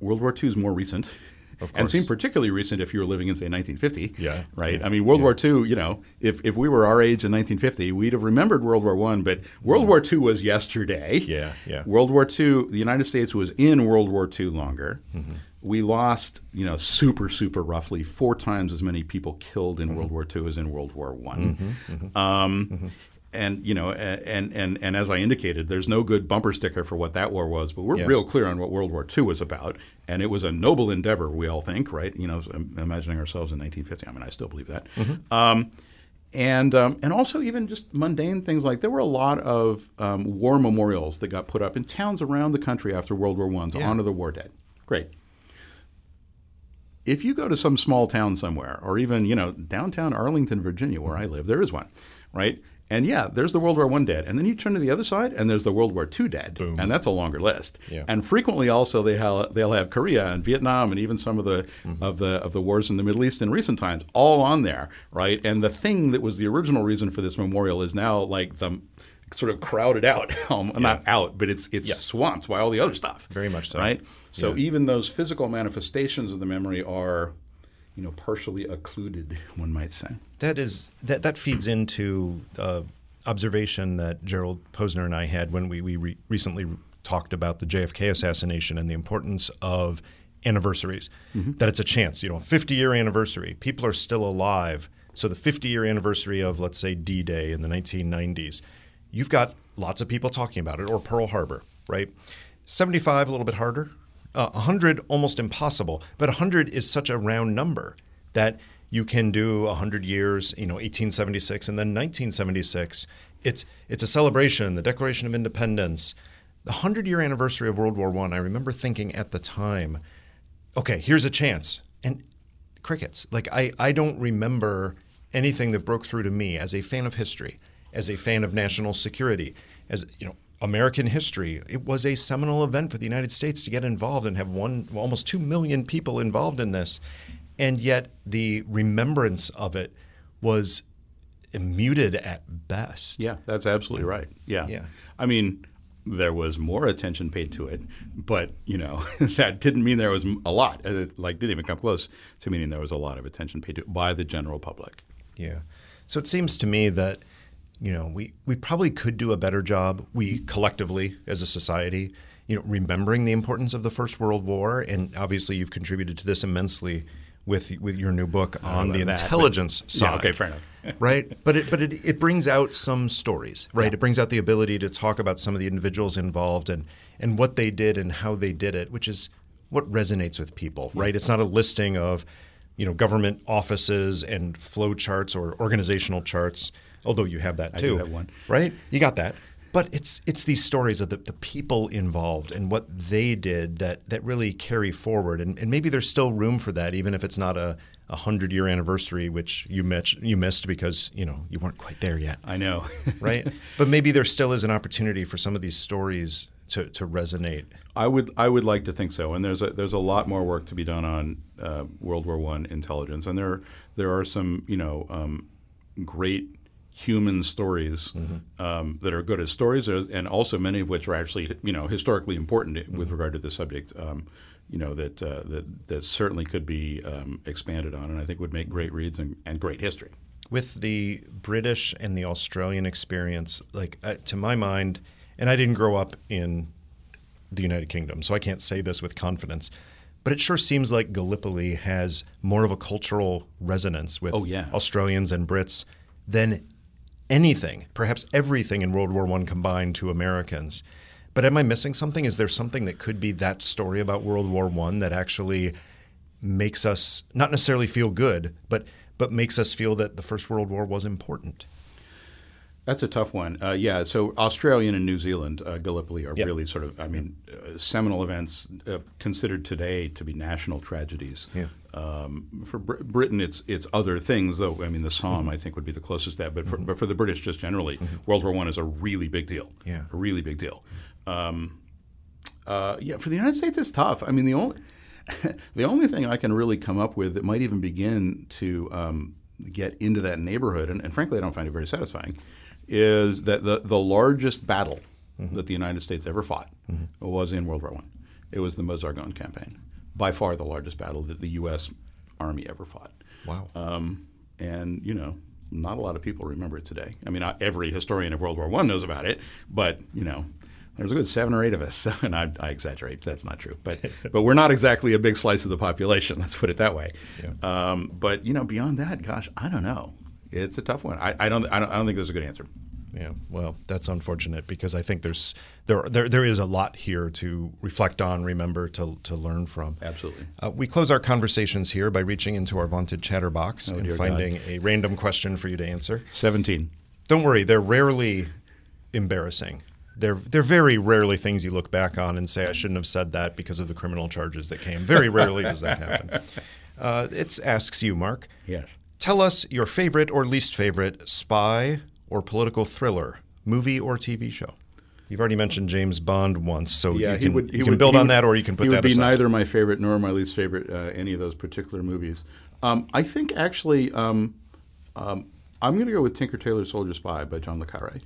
World War II is more recent. Of and seem particularly recent if you were living in say 1950. Yeah. right. I mean, World War II. You know, if if we were our age in 1950, we'd have remembered World War One, but World War II was yesterday. Yeah, yeah. World War II. The United States was in World War II longer. Mm-hmm. We lost, you know, super, super roughly four times as many people killed Mm-hmm. in World War II as in World War One. Um, And you know, and, and and as I indicated, there's no good bumper sticker for what that war was, but we're Yeah. real clear on what World War II was about, and it was a noble endeavor. We all think, right? You know, imagining ourselves in 1950. I mean, I still believe that. Um, and um, and also even just mundane things like there were a lot of um, war memorials that got put up in towns around the country after World War One to Yeah. honor the war dead. Great. If you go to some small town somewhere, or even you know downtown Arlington, Virginia, where I live, there is one, right? And yeah, there's the World War One dead, and then you turn to the other side, and there's the World War Two dead, and that's a longer list. Yeah. And frequently, also they ha- they'll have Korea and Vietnam, and even some of the of the of the wars in the Middle East in recent times, all on there, right? And the thing that was the original reason for this memorial is now like the sort of crowded out, um, not out, but it's it's swamped by all the other stuff. Very much so. right? So even those physical manifestations of the memory are, you know, partially occluded, one might say. That is that that feeds into uh, observation that Gerald Posner and I had when we we re- recently talked about the JFK assassination and the importance of anniversaries. That it's a chance, you know, 50 year anniversary. People are still alive. So the 50 year anniversary of let's say D-Day in the 1990s, you've got lots of people talking about it or Pearl Harbor, right? 75 a little bit harder. Uh, 100 almost impossible, but 100 is such a round number that you can do 100 years, you know, 1876 and then 1976. It's it's a celebration, the Declaration of Independence. The 100 year anniversary of World War 1, I remember thinking at the time, okay, here's a chance. And crickets. Like I I don't remember anything that broke through to me as a fan of history, as a fan of national security, as you know, American history. It was a seminal event for the United States to get involved and have one almost 2 million people involved in this. And yet the remembrance of it was muted at best. Yeah, that's absolutely right. Yeah. Yeah. I mean, there was more attention paid to it, but you know that didn't mean there was a lot. Uh, Like, didn't even come close to meaning there was a lot of attention paid to it by the general public. Yeah. So it seems to me that, you know, we, we probably could do a better job, we collectively as a society, you know, remembering the importance of the First World War. And obviously you've contributed to this immensely with with your new book oh, on the that, but- intelligence Yeah, side. okay, fair enough. right? But it but it, it brings out some stories, right? It brings out the ability to talk about some of the individuals involved and and what they did and how they did it, which is what resonates with people, right? It's not a listing of you know government offices and flow charts or organizational charts, although you have that too. have one. right? You got that. But it's it's these stories of the, the people involved and what they did that that really carry forward, and, and maybe there's still room for that, even if it's not a, a hundred year anniversary, which you missed you missed because you know you weren't quite there yet, I know. right? but maybe there still is an opportunity for some of these stories to, to resonate. I would I would like to think so, and there's a there's a lot more work to be done on uh, World War One intelligence, and there there are some you know um, great human stories um, that are good as stories, uh, and also many of which are actually you know historically important with regard to the subject. Um, you know that, uh, that that certainly could be um, expanded on, and I think would make great reads and, and great history. with the British and the Australian experience, like uh, to my mind, and I didn't grow up in the United Kingdom, so I can't say this with confidence. But it sure seems like Gallipoli has more of a cultural resonance with Oh, yeah. Australians and Brits than anything, perhaps everything in World War One combined to Americans. But am I missing something? Is there something that could be that story about World War One that actually makes us not necessarily feel good, but but makes us feel that the First World War was important? That's a tough one. Uh, yeah, so Australian and New Zealand, uh, Gallipoli, are Yep. really sort of, I mean, uh, seminal events uh, considered today to be national tragedies. Yeah. Um, for Br- Britain, it's it's other things, though. I mean, the Somme, I think, would be the closest to that. But for, but for the British, just generally, World War One is a really big deal. Yeah. a really big deal. Um, uh, yeah, for the United States, it's tough. I mean, the only the only thing I can really come up with that might even begin to um, get into that neighborhood, and, and frankly, I don't find it very satisfying, is that the the largest battle that the United States ever fought was in World War One. It was the Meuse-Argonne campaign. By far the largest battle that the U.S. Army ever fought. Wow. Um, and you know, not a lot of people remember it today. I mean, not every historian of World War One knows about it, but you know, there's a good seven or eight of us, and I, I exaggerate. That's not true, but but we're not exactly a big slice of the population. Let's put it that way. Yeah. Um, but you know, beyond that, gosh, I don't know. It's a tough one. I, I don't. I don't. I don't think there's a good answer. Yeah, well, that's unfortunate because I think there's there there there is a lot here to reflect on, remember, to to learn from. Absolutely. Uh, we close our conversations here by reaching into our vaunted chatterbox and Oh, dear finding a random question for you to answer. Seventeen. Don't worry, they're rarely embarrassing. They're they're very rarely things you look back on and say I shouldn't have said that because of the criminal charges that came. Very rarely does that happen. Uh, it asks you, Mark. Yes. Tell us your favorite or least favorite spy or political thriller, movie or TV show. You've already mentioned James Bond once, so Yeah, you he can, would. He you can would- build he on would- that, or you can put he that would be neither my favorite nor my least favorite. Uh, any of those particular movies. Um, I think actually, um, um, I'm going to go with Tinker Tailor Soldier Spy by John le Carre,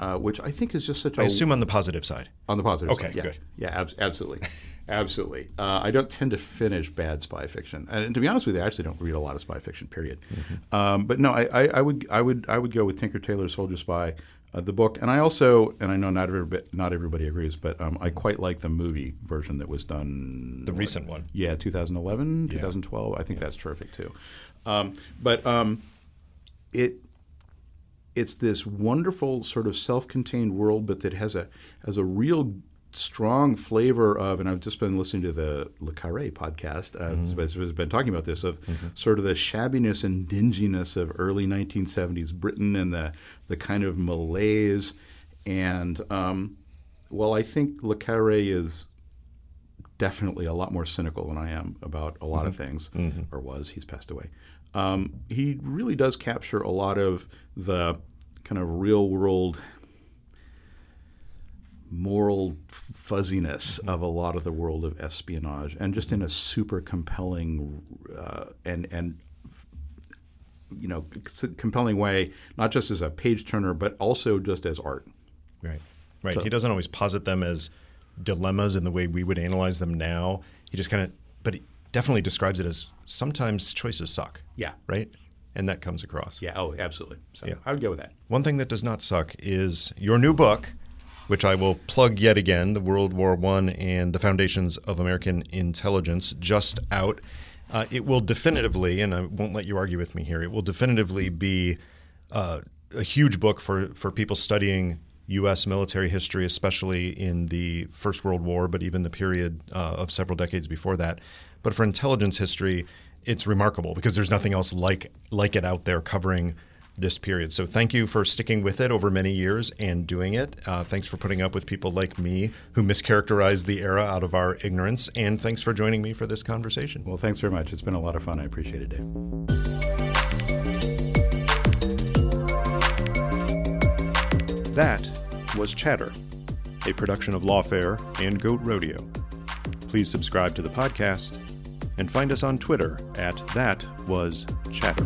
uh, which I think is just such a. I assume on the positive side. on the positive Okay, side. Yeah, good. yeah, abs- absolutely, absolutely. Uh, I don't tend to finish bad spy fiction, and to be honest with you, I actually don't read a lot of spy fiction. Period. Mm-hmm. Um, but no, I, I, I would, I would, I would go with Tinker Tailor Soldier Spy, uh, the book, and I also, and I know not everybody, not everybody agrees, but um, I quite like the movie version that was done. The recent one. Yeah, 2011, 2012. I think that's terrific too. Um, but um, it it's this wonderful sort of self-contained world, but that has a has a real strong flavor of, and I've just been listening to the Le Carre podcast, uh, Mm-hmm. has has been talking about this of sort of the shabbiness and dinginess of early 1970s Britain and the the kind of malaise, and um, well, I think Le Carre is definitely a lot more cynical than I am about a lot of things, or was. He's passed away. Um, he really does capture a lot of the kind of real world moral fuzziness of a lot of the world of espionage, and just in a super compelling uh, and and you know compelling way, not just as a page turner, but also just as art. Right. Right. he doesn't always posit them as dilemmas in the way we would analyze them now. He just kind of, but he definitely describes it as sometimes choices suck. Yeah. Right. And that comes across. Yeah. Oh, absolutely. So Yeah. I would go with that. One thing that does not suck is your new book, which I will plug yet again, The World War One and the Foundations of American Intelligence, just out. Uh, it will definitively, and I won't let you argue with me here, it will definitively be uh, a huge book for, for people studying U.S. military history, especially in the First World War, but even the period uh, of several decades before that. But for intelligence history, it's remarkable because there's nothing else like like it out there covering this period. So thank you for sticking with it over many years and doing it. Uh, thanks for putting up with people like me who mischaracterized the era out of our ignorance. And thanks for joining me for this conversation. Well, thanks very much. It's been a lot of fun. I appreciate it, Dave. That was Chatter, a production of Lawfare and Goat Rodeo. Please subscribe to the podcast and find us on Twitter at That Was Chatter.